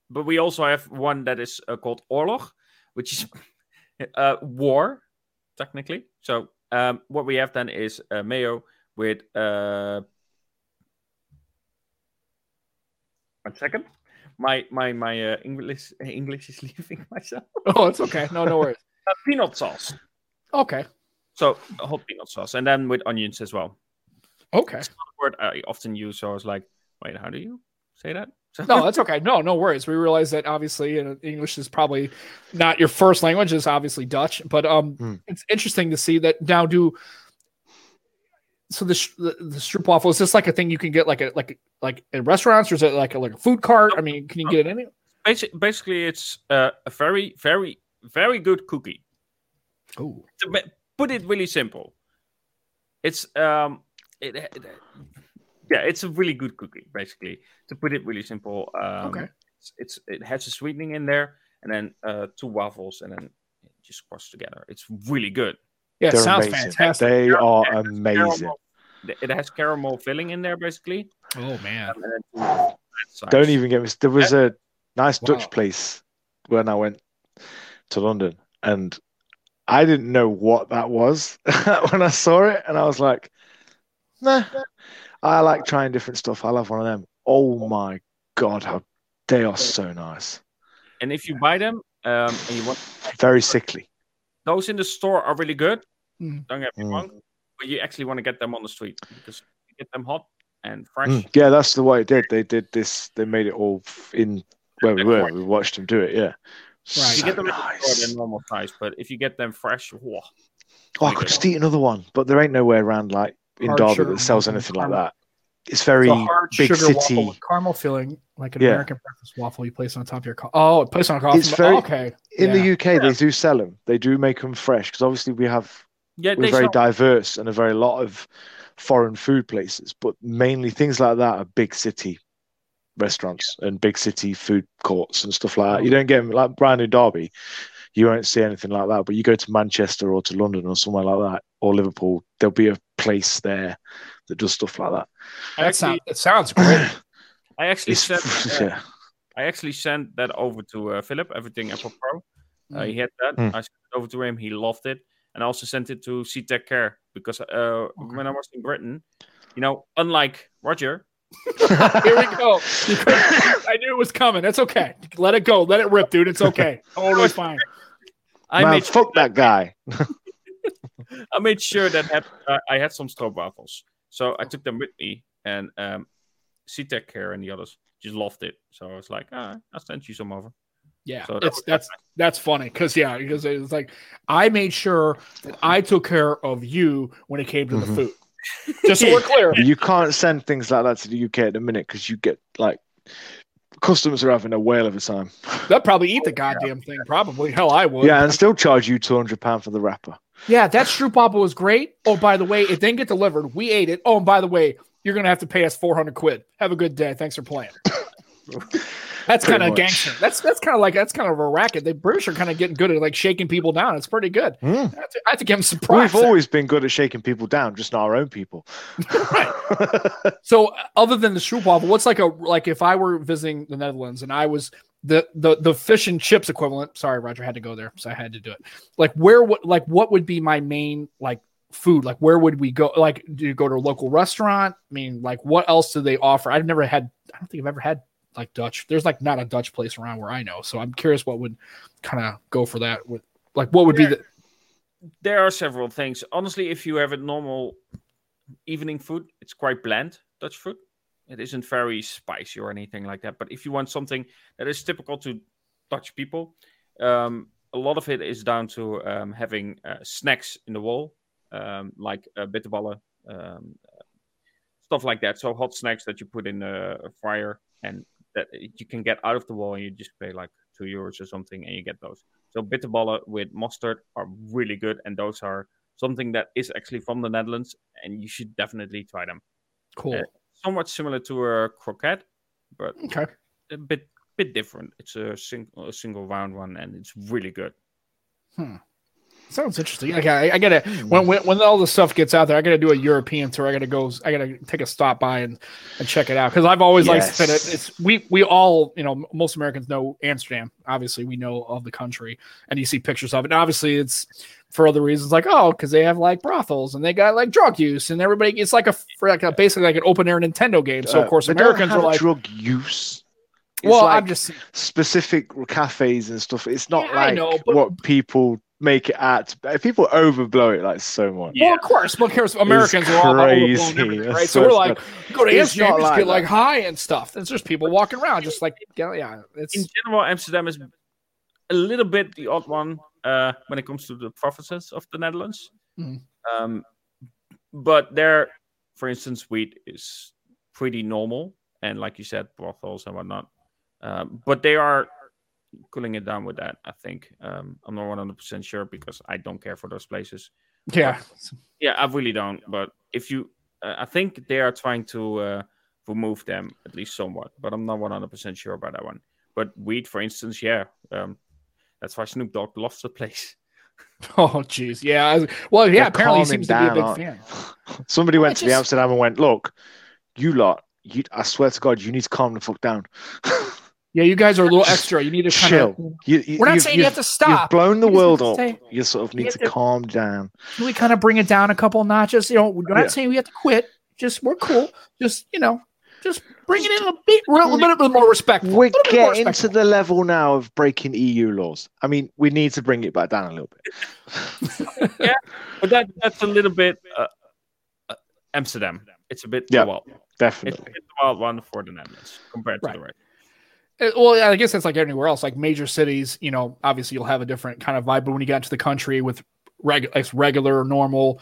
S3: But we also have one that is uh, called Oorlog, which is uh, war, technically. So um, what we have then is uh, mayo with. Uh... One second. My my my uh, English English is leaving myself.
S1: Oh, it's okay. No, no worries.
S3: Uh, peanut sauce.
S1: Okay,
S3: So hot peanut sauce, and then with onions as well.
S1: okay.
S3: Word I often use. So I was like, wait, how do you say that? So,
S1: No, that's okay. No, no worries. We realize that obviously uh, English is probably not your first language. It's obviously Dutch, but um,
S2: Hmm.
S1: it's interesting to see that now. Do so the sh- the, the stroopwafel is this like a thing you can get like a like like in restaurants or is it like a like a food cart? I mean, can you get it any?
S3: Basi- basically it's uh, a very very very good cookie
S1: Oh,
S3: to put it really simple it's um it, it- yeah it's a really good cookie basically to put it really simple um
S1: Okay.
S3: it's, it's it has a sweetening in there and then uh two waffles and then it just squash together it's really good
S1: yeah, it
S2: They're
S1: sounds
S2: amazing.
S1: fantastic.
S2: They are amazing.
S3: Caramel- it has caramel filling in there basically
S1: Oh man,
S3: um, and then two waffles sides.
S2: Don't even get me. There was a nice
S1: Wow.
S2: Dutch place when I went to London, and I didn't know what that was when I saw it, and I was like, "Nah." I like trying different stuff. I love one of them. Oh my god, how they are so nice.
S3: and if you buy them um and you want
S2: Very sickly.
S3: those in the store are really good
S1: Mm.
S3: don't get me
S2: Mm.
S3: wrong but you actually want to get them on the street because you get them hot and fresh
S2: Mm. Yeah, that's the way it did. They did this. They made it all in where we were. We watched them do it. Yeah.
S1: Right.
S3: you get them in the store
S2: nice.
S3: they're normal size but if you get them fresh whoa,
S2: Oh, I could just eat another one, but there ain't nowhere around like in Derby that sells anything like that. It's very
S1: It's hard
S2: big
S1: sugar waffle
S2: city.
S1: caramel filling, like an
S2: Yeah.
S1: American breakfast waffle you place on top of your co- oh, place on a coffee.
S2: It's very-
S1: okay.
S2: In
S1: Yeah.
S2: the UK, they do sell them. They do make them fresh because obviously we have
S3: yeah
S2: we're very
S3: sell,
S2: diverse and a very lot of foreign food places. But mainly things like that are big city restaurants and big city food courts and stuff like that. You oh. don't get 'em- like brand new Derby. You won't see anything like that. But you go to Manchester or to London or somewhere like that or Liverpool, there'll be a place there that does stuff like that.
S3: I
S1: That sound, it sounds great.
S3: I actually
S2: It's,
S3: sent uh,
S2: yeah.
S3: I actually sent that over to uh, Filip EverythingApplePro uh,
S1: Mm.
S3: he had that
S2: Mm.
S3: I sent it over to him he loved it and I also sent it to C-Tech Care because uh, when I was in Britain you know unlike Roger
S1: Here we go. I knew it was coming. That's okay. Let it go. Let it rip, dude. It's okay. Totally fine.
S3: I
S2: Man,
S3: made
S2: fuck that guy.
S3: I made sure that had, uh, I had some stroopwafels. So I took them with me, and um, C-Tech Care and the others just loved it. So I was like, ah, I'll send you some over.
S1: Yeah,
S3: So that
S1: it's
S3: was-
S1: that's that's funny because yeah, because it's like I made sure that I took care of you when it came to
S2: Mhm.
S1: the food. Just so we're clear.
S2: you can't send things like that to the UK at the minute because you get like customers are having a whale of a time.
S1: They'll probably eat the goddamn thing. Probably. Hell, I would.
S2: Yeah, and still charge you two hundred pound for the wrapper.
S1: Yeah, that stroopwafel was great. Oh, by the way, it didn't get delivered. We ate it. Oh, and by the way, you're gonna have to pay us 400 quid. Have a good day. Thanks for playing. That's kind of gangster. That's that's kind of like that's kind of a racket. The British are kind of getting good at like shaking people down. It's pretty good.
S2: Hmm.
S1: I have to, I have to give them some props.
S2: We've always been good at shaking people down, just not our own people.
S1: Right. so, other than the stroopwafel, what's like a like if I were visiting the Netherlands and I was the the the fish and chips equivalent? Sorry, Roger, had to go there, so I had to do it. Like, where would like what would be my main like food? Like, where would we go? Like, do you go to a local restaurant? I mean, like, what else do they offer? I've never had. I don't think I've ever had like Dutch. There's like not a Dutch place around where I know. So I'm curious what would kind of go for that. With like, what would be the
S3: There are several things. Honestly, if you have a normal evening food, it's quite bland, Dutch food. It isn't very spicy or anything like that. But if you want something that is typical to Dutch people, um, a lot of it is down to um, having uh, snacks in the wall, um, like uh, bitterballen, um, stuff like that. So hot snacks that you put in a, fryer and that you can get out of the wall, and you just pay like two euros or something, and you get those. So bitterballen with mustard are really good, and those are something that is actually from the Netherlands, and you should definitely try them.
S1: Cool.
S3: Uh, somewhat similar to a croquette, but
S1: okay.
S3: a bit bit different. It's a single a single round one, and it's really good.
S1: Hmm. Sounds interesting. Okay, I, I gotta when, when when all the stuff gets out there, I gotta do a European tour. I gotta go. I gotta take a stop by and, and check it out because I've always liked
S2: Yes.
S1: it. It's we we all you know most Americans know Amsterdam. Obviously, we know of the country, and you see pictures of it. And obviously, it's for other reasons like oh because they have like brothels and they got like drug use and everybody it's like a for like a, basically like an open air Nintendo game. So
S2: Uh,
S1: of course
S2: they don't
S1: Americans are like
S2: drug use. It's
S1: well
S2: like
S1: I'm just
S2: specific cafes and stuff. It's not
S1: Yeah,
S2: like
S1: know, but-
S2: what people make it at. People overblow it like so much.
S1: Well, of course, but of course, Americans are all about
S2: crazy.
S1: overblowing everything,
S2: That's
S1: right? So
S2: so
S1: we're like, go to
S2: It's
S1: Amsterdam, just
S2: like
S1: get like
S2: that.
S1: high and stuff. There's just people walking around, just like yeah, yeah. It's
S3: In general, Amsterdam is a little bit the odd one uh, when it comes to the provinces of the Netherlands.
S1: Mhm.
S3: Um, but there, for instance, weed is pretty normal, and like you said, brothels and whatnot. Um, but they are cooling it down with that. I think um, I'm not 100 percent sure because I don't care for those places.
S1: yeah,
S3: Yeah, I really don't. But if you, uh, I think they are trying to uh, remove them at least somewhat, but I'm not 100 percent sure about that one. But weed, for instance, yeah, um, that's why Snoop Dogg lost the place.
S1: Oh, jeez, yeah. I- Well, yeah.
S2: They're
S1: apparently, he
S2: calming
S1: seems to be a big
S2: aren't
S1: fan.
S2: Somebody went
S1: I
S2: to the Amsterdam and went, "Look, you lot, you, I swear to God, you need to calm the fuck down.
S1: Yeah, you guys are a little extra. You need to kind
S2: Chill.
S1: of.
S2: You, you,
S1: We're not saying you have to stop.
S2: You've blown the world
S1: have
S2: up.
S1: say-
S2: you sort of need to
S1: to-
S2: calm down.
S1: Can we kind of bring it down a couple notches? You know, we're not
S2: Yeah.
S1: saying we have to quit. Just we're cool. Just you know, just bring it in a bit, a little bit more respectful.
S2: We're
S1: a little
S2: getting to the level now of breaking EU laws. I mean, we need to bring it back down a little bit.
S3: Yeah, but that that's a little bit uh, uh, Amsterdam. It's a bit
S2: Yeah.
S3: wild. It's a
S2: Definitely.
S3: bit wild one for the Netherlands compared to
S1: Right.
S3: the rest.
S1: Well, I guess it's like anywhere else. Like major cities, you know, obviously you'll have a different kind of vibe. But when you get into the country with reg- like regular, normal,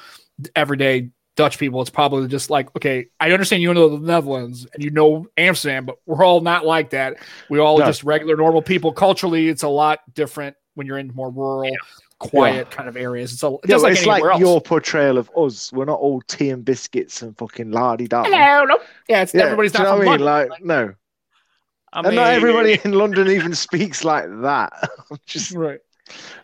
S1: everyday Dutch people, it's probably just like, okay, I understand you know the Netherlands and you know Amsterdam, but we're all not like that. We all
S2: No.
S1: just regular, normal people. Culturally, it's a lot different when you're in more rural, quiet kind of areas. It's a,
S2: Yeah,
S1: just
S2: but
S1: like
S2: it's like
S1: else.
S2: your portrayal of us. We're not all tea and biscuits and fucking la di da.
S1: Hello, no. Yeah, it's everybody's
S2: do you
S1: not
S2: know what I mean?
S1: London.
S2: Like, no.
S3: I
S2: and not everybody in London even speaks like that. I'm just
S1: right.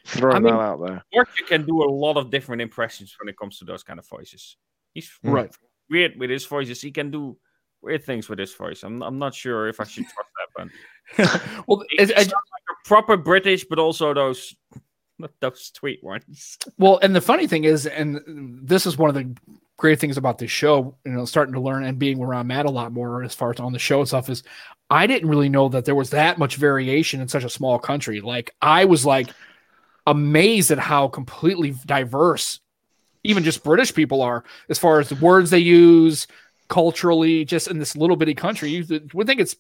S2: throwing
S3: I mean-
S2: that out there.
S3: Orchard can do a lot of different impressions when it comes to those kind of voices. He's hmm.
S1: Right.
S3: weird with his voices. He can do weird things with his voice. I'm, I'm not sure if I should trust that, but
S1: well,
S3: it's,
S1: it,
S3: like a proper British, but also those those tweet ones.
S1: Well, and the funny thing is, and this is one of the great things about this show, you know, starting to learn and being around Matt a lot more as far as on the show and stuff is I didn't really know that there was that much variation in such a small country. Like I was like amazed at how completely diverse even just British people are as far as the words they use culturally, just in this little bitty country. You would think it's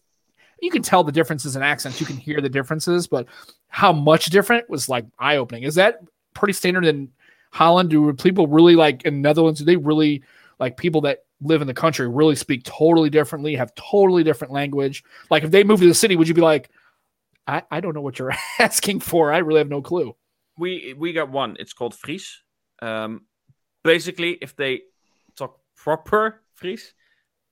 S1: you can tell the differences in accents, you can hear the differences, but how much different was like eye opening. Is that pretty standard in Holland? Do people really like in Netherlands? Do they really like people that live in the country really speak totally differently, have totally different language? Like if they move to the city, would you be like, I, I don't know what you're asking for. I really have no clue.
S3: We we got one. It's called Fries. Um, basically, if they talk proper Fries,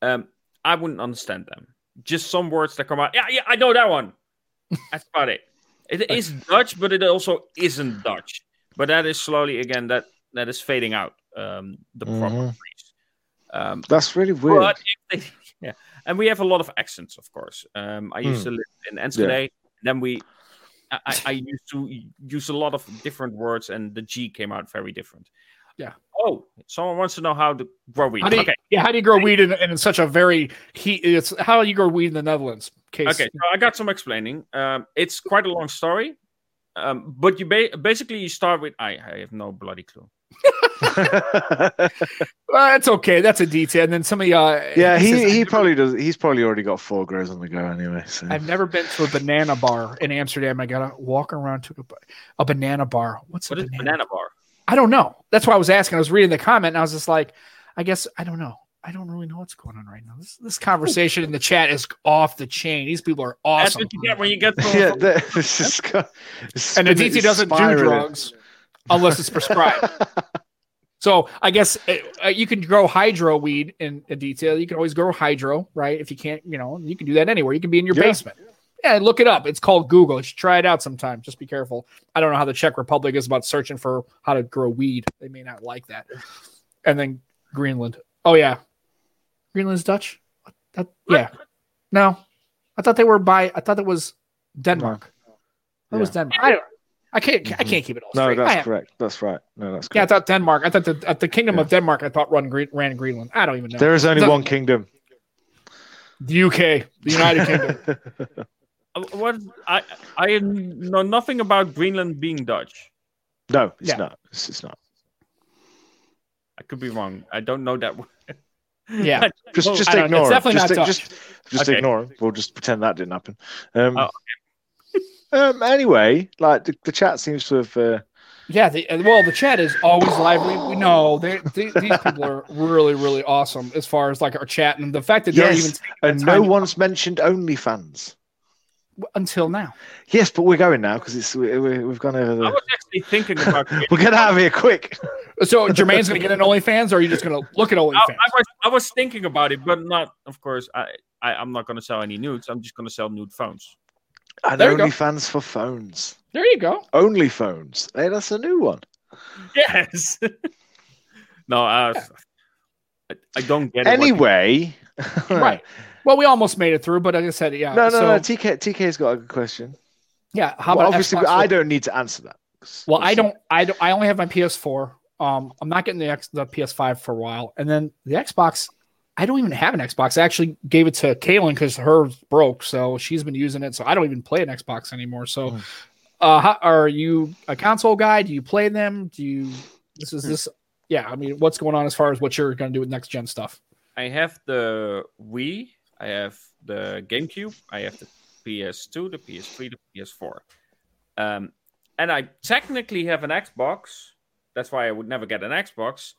S3: um, I wouldn't understand them. Just some words that come out. Yeah, yeah, I know that one. That's about it. It is Dutch, but it also isn't Dutch. But that is slowly again that that is fading out. Um, the proper
S2: Mhm.
S3: Fries. Um,
S2: That's really weird.
S3: but if they, yeah, and we have a lot of accents, of course. Um, I used to live in Enschede. Then we, I, I- I used to use a lot of different words, and the G came out very different.
S1: Yeah.
S3: Oh, someone wants to know how to grow wheat.
S1: How do you,
S3: okay.
S1: Yeah, how do you grow weed in, in such a very heat? It's how do you grow weed in the Netherlands? Case.
S3: Okay, so I got some explaining. Um, it's quite a long story, um, but you ba- basically you start with I, I have no bloody clue.
S1: Well, that's okay. That's a detail. And then somebody, uh,
S2: yeah, he,
S1: says,
S2: he probably does. He's probably already got four grows on the go anyway. So.
S1: I've never been to a banana bar in Amsterdam. I gotta walk around to a, a banana bar. What's
S3: What
S1: a
S3: is
S1: banana?
S3: banana bar?
S1: I don't know. That's why I was asking. I was reading the comment and I was just like, I guess I don't know. I don't really know what's going on right now. This this conversation in the chat is off the chain. These people are awesome.
S3: That's what you get when you get thrown
S2: yeah,
S3: from-
S2: that, this is this
S1: and
S2: spin- Aditya
S1: doesn't do drugs unless it's prescribed. So I guess uh, you can grow hydro weed in detail. You can always grow hydro, right? If you can't, you know, you can do that anywhere. You can be in your
S2: Yeah.
S1: basement. Yeah, look it up. It's called Google. You should try it out sometime. Just be careful. I don't know how the Czech Republic is about searching for how to grow weed. They may not like that. And then Greenland. Oh yeah, Greenland's Dutch. That, yeah. No, I thought they were by. I thought it was Denmark. That was Denmark. I don't. I can't. I can't keep it all
S2: No,
S1: straight. I
S2: that's correct. That's right. No, that's correct.
S1: yeah, I thought Denmark. I thought the at the Kingdom
S2: Yeah.
S1: of Denmark. I thought run Green, ran Greenland. I don't even know.
S2: there is only
S1: Doesn't-
S2: one kingdom.
S1: the UK, the United Kingdom.
S3: Uh, What I I know nothing about Greenland being Dutch.
S2: no, it's
S1: Yeah.
S2: not. It's, it's not.
S3: I could be wrong. I don't know that.
S1: Yeah,
S2: Just,
S3: Well,
S2: just ignore
S1: it's definitely
S2: just,
S1: not
S2: just,
S1: Dutch.
S2: just
S3: Okay.
S2: ignore it. We'll just pretend that didn't happen. Um,
S3: Oh,
S2: um, anyway, like the, the chat seems to have. Uh,
S1: yeah. The, well, the chat is always lively. We know they, they, these people are really, really awesome as far as like our chat and the fact that they're
S2: Yes,
S1: even
S2: and
S1: the
S2: no one's mentioned OnlyFans.
S1: Until now.
S2: Yes, but we're going now because it's we, we, we've gone over
S3: I
S2: the.
S3: was actually thinking about.
S2: We're getting out of here quick.
S1: So Jermaine's going to get an OnlyFans, or are you just going to look at
S3: I,
S1: OnlyFans?
S3: I was I was thinking about it, but not. Of course, I, I I'm not going to sell any nudes. I'm just going to sell nude phones.
S2: And
S1: There you go.
S2: OnlyFans for phones.
S1: there you go.
S2: Only phones. Hey, that's a new one.
S3: Yes. no, uh, I, I don't get it.
S2: Anyway,
S1: Right. Well, we almost made it through, but like I said, yeah.
S2: No, no,
S1: so,
S2: no. TK, TK's got a good question.
S1: Yeah. How
S2: Well,
S1: about
S2: obviously,
S1: Xbox
S2: I don't need to answer that.
S1: Well, I don't. I don't. I only have my PS4. Um, I'm not getting the X, the PS5 for a while, and then the Xbox. I don't even have an Xbox. I actually gave it to Kaylin because hers broke, so she's been using it. So I don't even play an Xbox anymore. So,
S2: Hmm.
S1: uh, how, are you a console guy? Do you play them? Do you? This is this. Yeah, I mean, what's going on as far as what you're going to do with next gen stuff?
S3: I have the Wii, I have the GameCube, I have the PS2, the PS3, the PS4. Um, and I technically have an Xbox. That's why I would never get an Xbox.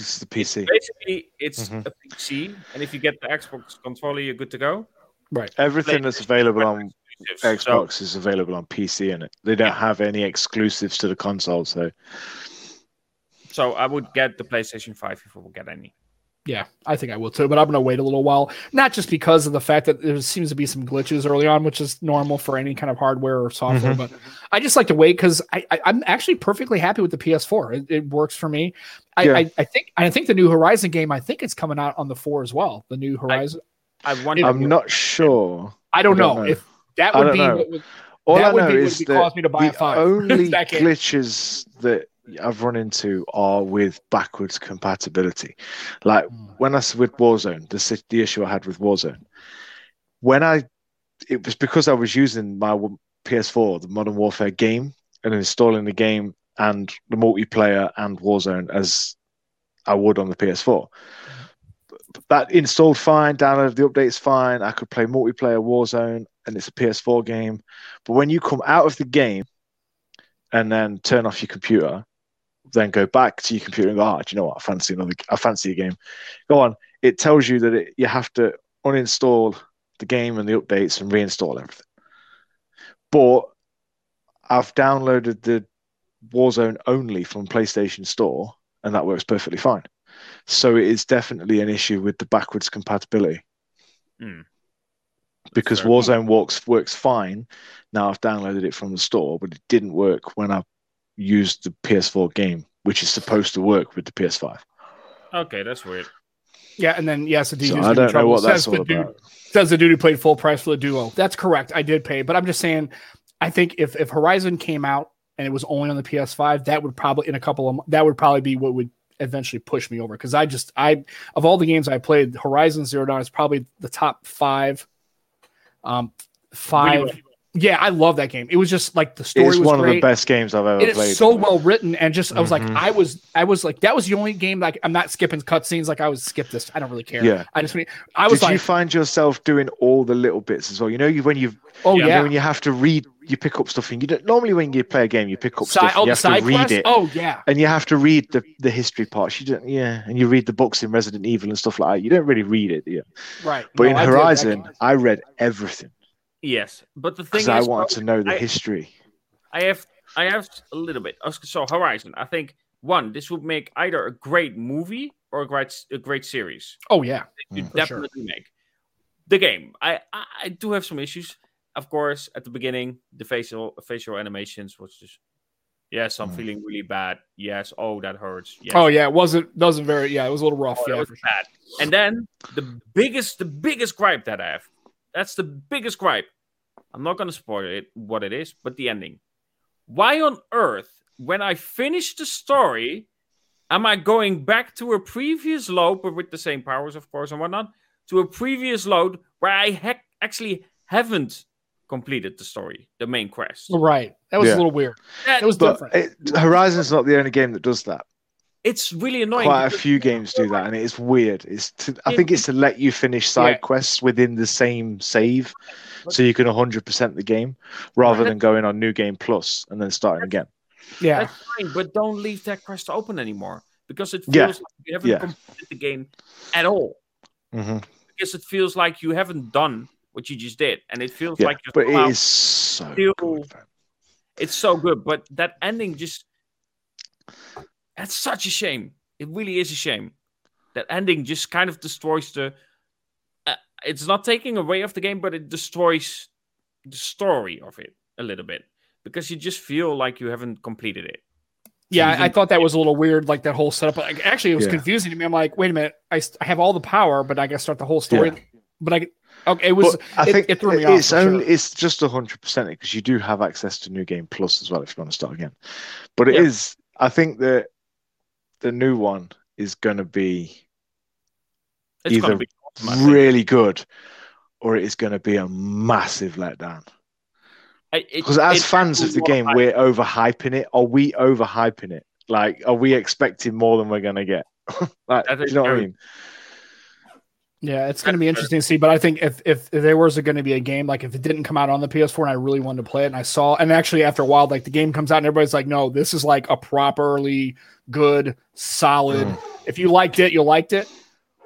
S2: It's the PC.
S3: Basically, it's
S2: Mhm.
S3: a PC, and if you get the Xbox controller, you're good to go. Right.
S2: Everything that's available on
S3: So-
S2: Xbox is available on PC, and they don't have any exclusives to the console. So
S3: So I would get the PlayStation 5 if I would get any.
S1: Yeah, I think I will too, but I'm going to wait a little while. Not just because of the fact that there seems to be some glitches early on, which is normal for any kind of hardware or software.
S2: Mhm.
S1: But I just like to wait because I, I, I'm actually perfectly happy with the PS4. It, it works for me. I,
S2: Yeah.
S1: I, I think I think the new Horizon game. I think it's coming out on the four as well. The new Horizon.
S3: I wonder.
S2: I'm not sure.
S1: I, don't,
S2: I don't
S1: know,
S2: know.
S1: if that
S2: I
S1: would
S2: don't
S1: be
S2: know.
S1: what would,
S2: All
S1: that
S2: I
S1: would
S2: know
S1: be what
S2: is
S1: would
S2: that
S1: cause me to buy a
S2: the
S1: five.
S2: only
S1: That
S2: glitches that I've run into are with backwards compatibility. Like hmm. when I s- with Warzone, the the issue I had with Warzone, when I it was because I was using my PS4, the Modern Warfare game, and installing the game and the multiplayer and Warzone as I would on the PS4. Hmm. That installed fine, downloaded the updates fine. I could play multiplayer Warzone, and it's a PS4 game. But when you come out of the game and then turn off your computer, then go back to your computer and go, oh, do you know what? I fancy another. I fancy a game. Go on. It tells you that it, you have to uninstall the game and the updates and reinstall everything. But I've downloaded the Warzone only from PlayStation Store, and that works perfectly fine. So it is definitely an issue with the backwards compatibility
S3: Hmm.
S2: because Warzone works works fine. Now I've downloaded it from the store, but it didn't work when I used the PS4 game, which is supposed to work with the PS5.
S3: Okay, that's weird.
S1: Yeah, and then yes, the
S2: So
S1: dude's
S2: I
S1: in
S2: don't know what that's
S1: Says the
S2: all
S1: dude-
S2: about.
S1: Says the dude who played full price for the duo. That's correct. I did pay, but I'm just saying. I think if if Horizon came out and it was only on the PS5, that would probably in a couple of that would probably be what would eventually push me over because I just I of all the games I played, Horizon Zero Dawn is probably the top five. Um, five.
S3: Really
S1: Yeah, I love that game. It was just like the story
S2: It's
S1: was
S2: one
S1: great.
S2: of the best games I've ever
S1: it
S2: played.
S1: is so well written and just I was like mm-hmm. I was I was like that was the only game like I'm not skipping cutscenes like I was skip this I don't really care
S2: Yeah.
S1: I just mean I was
S2: Did you find yourself doing all the little bits as well? You know, you when oh, you
S1: oh
S3: Yeah,
S2: you
S1: yeah,
S2: know, when you have to read, you pick up stuff, and you don't normally when you play a game, you pick up
S1: side,
S2: stuff,
S1: oh
S2: you
S1: the
S2: have
S1: side
S2: to read
S1: quest
S2: it,
S1: oh yeah
S2: and you have to read the the history parts. You don't, yeah, and you read the books in Resident Evil and stuff like that. You don't really read it, yeah.
S1: right
S2: But
S1: No,
S2: in
S1: I
S2: Horizon,
S1: game-
S2: I read everything
S3: Yes, but the thing is,
S2: I
S3: bro,
S2: wanted to know the
S3: I-
S2: history.
S3: I have I have a little bit. So Horizon, I think one, this would make either a great movie or a great a great series.
S1: oh yeah
S3: You
S2: Mm.
S1: For sure.
S3: definitely make the game. I, I I do have some issues, of course. At the beginning, the facial facial animations was just yes, I'm
S2: Mm.
S3: feeling really bad. Yes, oh that hurts. Yes,
S1: oh yeah it wasn't wasn't very yeah it was a little rough
S3: Oh, that
S1: yeah
S3: was
S1: for sure.
S3: bad. And then the biggest, the biggest gripe that I have. That's the biggest gripe. I'm not gonna spoil it what it is, but the ending. Why on earth, when I finish the story, am I going back to a previous load, but with the same powers, of course, and whatnot, to a previous load where I heck actually haven't completed the story, the main quest?
S1: right that was
S2: Yeah.
S1: a little weird
S3: That-
S1: it was
S2: But
S1: different
S2: it, Horizon's not the only game that does that.
S3: It's really annoying.
S2: Quite a few games do that, and it is weird. It's to, I think it's to let you finish side
S1: Yeah.
S2: quests within the same save, so you can 100% the game rather than going on New Game Plus and then starting again.
S1: yeah
S3: That's fine, but don't leave that quest open anymore because it feels
S2: Yeah.
S3: like you haven't
S2: Yeah.
S3: completed the game at all.
S2: hmm
S3: Because it feels like you haven't done what you just did, and it feels
S2: Yeah,
S3: like you're
S2: but it
S3: somehow-
S2: is so
S3: still-
S2: good.
S3: it's so good. But that ending just that's such a shame. It really is a shame. That ending just kind of destroys the. Uh, it's not taking away of the game, but it destroys the story of it a little bit because you just feel like you haven't completed it.
S1: yeah I, I thought that was a little weird like that whole setup like, actually it was
S2: Yeah.
S1: confusing to me I'm like wait a minute I, st- I have all the power but I got to start the whole story but I okay it was
S2: But I
S1: it-
S2: think
S1: it threw me off
S2: it's
S1: for
S2: only
S1: sure.
S2: it's just 100 percent because you do have access to New Game Plus as well if you want to start again. But it is.
S3: Yeah.
S2: I think that the new one is going to be
S3: It's
S2: Either
S3: be awesome,
S2: really good, or it is going to be a massive letdown. Because as
S3: it-
S2: fans of the game, we're overhyping it. Are we overhyping it? Like, are we expecting more than we're going to get? like, do you know what I mean?
S1: Yeah, it's going to be interesting to see. But I think if, if if there was going to be a game, like if it didn't come out on the PS4 and I really wanted to play it, and I saw, and actually after a while, like the game comes out and everybody's like, no, this is like a properly good, solid.
S2: Mm.
S1: If you liked it, you liked it.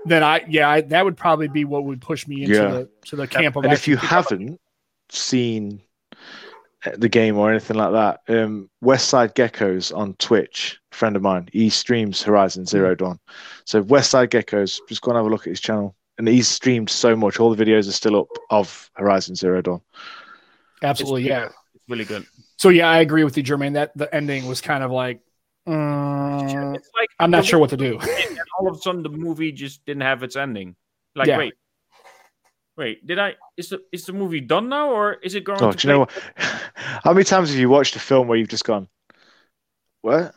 S1: Then I, yeah, I, that would probably be what would push me into
S2: Yeah.
S1: the to the camp of.
S2: And if you haven't seen the game or anything like that, um, Westside Geckos on Twitch, friend of mine, he streams Horizon Zero Dawn. So Westside Geckos, just go and have a look at his channel. And he's streamed so much. All the videos are still up of Horizon Zero Dawn.
S1: absolutely,
S3: It's-
S1: yeah.
S3: It's really good.
S1: So yeah, I agree with you, Jermaine. That the ending was kind of like, uh,
S3: like
S1: I'm not sure what to do.
S3: and all of a sudden the movie just didn't have its ending. Like,
S1: Yeah.
S3: wait, wait, did I? Is the is the movie done now, or is it going?
S2: Oh,
S3: to
S2: do you know what? How many times have you watched a film where you've just gone, "What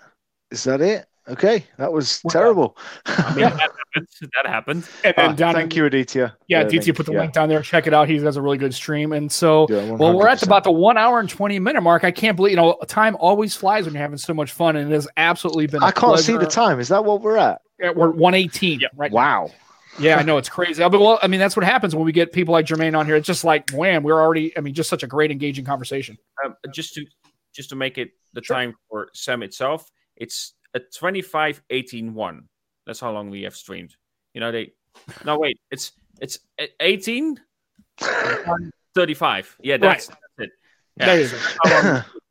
S2: is that? It? Okay, that was
S1: Well,
S2: terrible."
S3: I mean,
S1: Yeah.
S3: that happened. That happened.
S1: And
S2: Ah,
S1: then down
S2: thank
S1: in-
S2: you, Aditya.
S1: Yeah,
S2: The
S1: DT put the
S2: yeah,
S1: link down there. Check it out. He does a really good stream. And so,
S2: yeah,
S1: well, we're at about the one hour and 20 minute mark. I can't believe, you know, time always flies when you're having so much fun. And it has absolutely been. I
S2: I can't see the time. Is that what we're at?
S1: Yeah, We're 118
S3: Yep.
S1: right
S2: Wow.
S1: Yeah, I know it's crazy. But well, I mean, that's what happens when we get people like Jermaine on here. It's just like, wham, we're already, I mean, just such a great engaging conversation.
S3: Um, just to just to make it the
S1: Sure.
S3: time for Sam itself, it's a 25 18 1. That's how long we have streamed. You know, they no wait, it's it's 18 35. Yeah, that's, that's it. Yeah.
S1: There you go.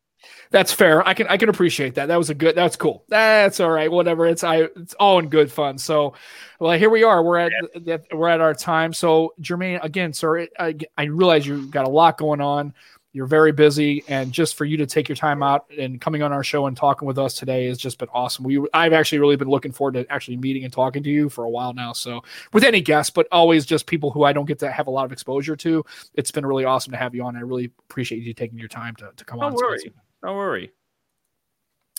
S1: That's fair. I can I can appreciate that. That was a good. That's cool. That's all right. Whatever. It's I. It's all in good fun. So, well, here we are. We're at that. We're at our time. So, Jermaine, again, sir, I I realize you've got a lot going on. You're very busy, and just for you to take your time out and coming on our show and talking with us today has just been awesome. We I've actually really been looking forward to actually meeting and talking to you for a while now. So, with any guests, but always just people who I don't get to have a lot of exposure to, it's been really awesome to have you on. I really appreciate you taking your time to to come
S3: Don't
S1: on.
S3: worry. Don't worry.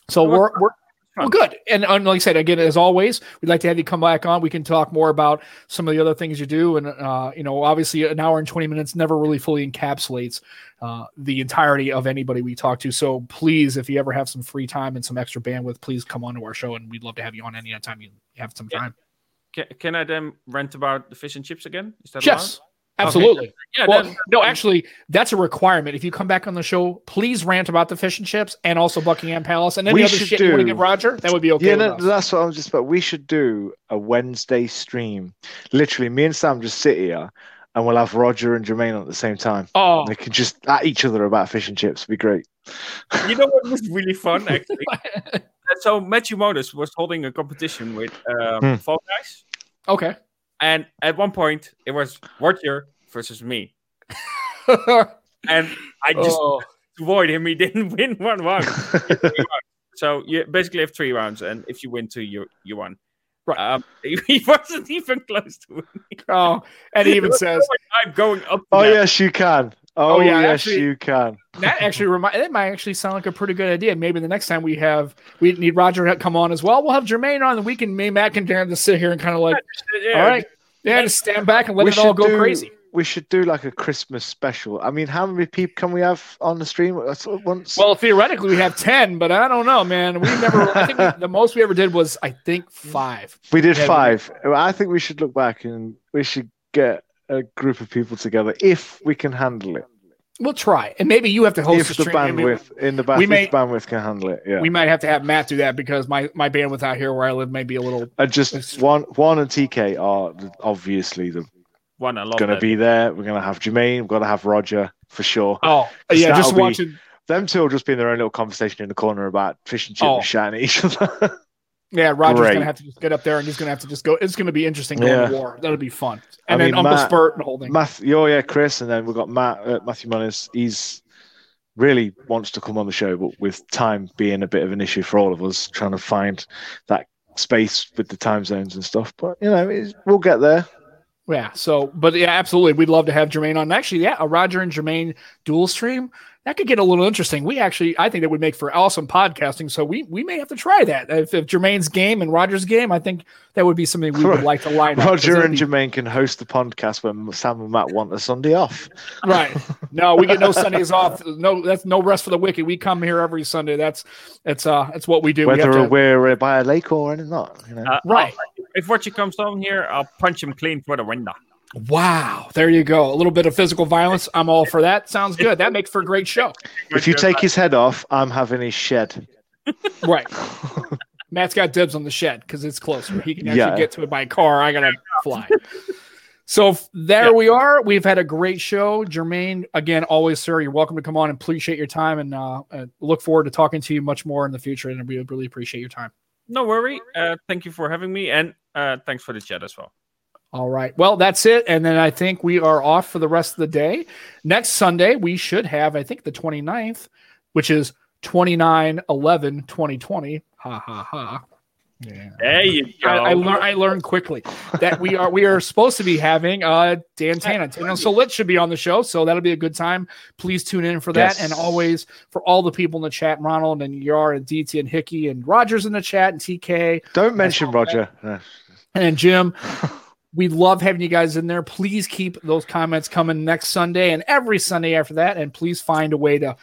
S1: So we're we're Well, good. And, and, like I said, again, as always, we'd like to have you come back on. We can talk more about some of the other things you do. And, uh, you know, obviously, an hour and 20 minutes never really fully encapsulates uh, the entirety of anybody we talk to. So please, if you ever have some free time and some extra bandwidth, please come on to our show. And we'd love to have you on any time you have some time.
S3: Can, can I then rant about the fish and chips again?
S1: Is that yes. Allowed? Absolutely. Okay. Yeah. Well, then, no, actually, that's a requirement. If you come back on the show, please rant about the fish and chips and also Buckingham Palace and any other shit do, you want to give Roger. That would be okay. Yeah, no,
S2: that's what I'm just about. We should do a Wednesday stream. Literally, me and Sam just sit here and we'll have Roger and Jermaine on at the same time.
S1: Oh,
S2: they can just at each other about fish and chips. It'd be great.
S3: You know what was really fun actually? so Matthew Modus was holding a competition with um, hmm. Fall Guys.
S1: Okay.
S3: And at one point, it was Roger versus me. and I just oh. avoid him. He didn't win one round. so you basically have three rounds, and if you win two, you you won. Right. Um, he wasn't even close to winning.
S1: Oh, and he even says,
S3: "I'm going up."
S2: Oh that. yes, you can. Oh, oh yeah, yes, actually, you can.
S1: that actually remind that might actually sound like a pretty good idea. Maybe the next time we have we need Roger to come on as well. We'll have Jermaine on, and we can maybe Matt can dare to sit here and kind of like, yeah, all right, yeah, just stand back and let we it all go
S2: do,
S1: crazy
S2: we should do like a Christmas special. I mean, how many people can we have on the stream once?
S1: Well, theoretically, we have ten, but I don't know, man. We never. I think we, the most we ever did was, I think, five.
S2: We did five. I think we should look back and we should get a group of people together if we can handle it.
S1: We'll try, and maybe you have to host
S2: if the, bandwidth in the we may, bandwidth can handle it. Yeah,
S1: we might have to have Matt do that because my my bandwidth out here where I live may be a little.
S2: Uh, just one, one and TK are obviously the
S3: one I love.
S2: Going to be there. We're going to have Jermaine. We're going to have Roger for sure.
S1: Oh yeah, just watching. Be,
S2: them two will just be in their own little conversation in the corner about fish and chips oh. and shouting at each other.
S1: yeah, Roger's Great. gonna have to just get up there and he's gonna have to just go. It's gonna be interesting going yeah. to war. That'll be fun. And I then Uncle Matt, Spurt and holding.
S2: Matthew, oh yeah, Chris, and then we've got Matt uh, Matthew Munnis. He's really wants to come on the show, but with time being a bit of an issue for all of us, trying to find that space with the time zones and stuff. But you know, we'll get there.
S1: Yeah. So, but yeah, absolutely. We'd love to have Jermaine on. Actually, yeah, a Roger and Jermaine dual stream that could get a little interesting. We actually, I think that would make for awesome podcasting. So we we may have to try that. If, if Jermaine's game and Roger's game, I think that would be something we would like to line
S2: up. Roger and be... Jermaine can host the podcast when Sam and Matt want a Sunday off.
S1: Right. No, we get no Sundays off. No, that's no rest for the wicked. We come here every Sunday. That's that's uh that's what we do.
S2: Whether
S1: we
S2: to... we're by a lake or not, you know. Uh,
S1: right.
S3: If Roger comes down here, I'll punch him clean through the window.
S1: Wow, there you go. A little bit of physical violence. I'm all for that. Sounds good. That makes for a great show.
S2: If you take his head off, I'm having his shed.
S1: Right. Matt's got dibs on the shed because it's closer. He can actually yeah. get to it by car. I gotta fly. So there yeah. we are. We've had a great show, Jermaine. Again, always, sir. You're welcome to come on and appreciate your time, and uh, uh, look forward to talking to you much more in the future. And we really appreciate your time.
S3: No worry. Uh, thank you for having me, and uh, thanks for the chat as well.
S1: All right. Well, that's it. And then I think we are off for the rest of the day. Next Sunday, we should have, I think, the 29th, which is 29 11 2020. Ha ha ha.
S3: Yeah. There you go. I,
S1: I, lear- I learned quickly that we are we are supposed to be having uh Dan Tana. Tana Solit should be on the show, so that'll be a good time. Please tune in for that. Yes. And always for all the people in the chat, Ronald and Yar and DT and Hickey and Rogers in the chat and TK.
S2: Don't mention Roger.
S1: And Jim. We love having you guys in there. Please keep those comments coming next Sunday and every Sunday after that. And please find a way to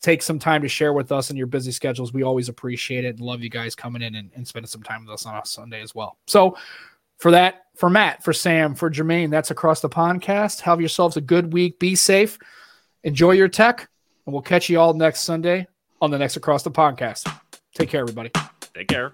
S1: take some time to share with us in your busy schedules. We always appreciate it and love you guys coming in and, and spending some time with us on a Sunday as well. So, for that, for Matt, for Sam, for Jermaine, that's across the Pondcast. Have yourselves a good week. Be safe. Enjoy your tech. And we'll catch you all next Sunday on the next Across the Pondcast. Take care, everybody.
S3: Take care.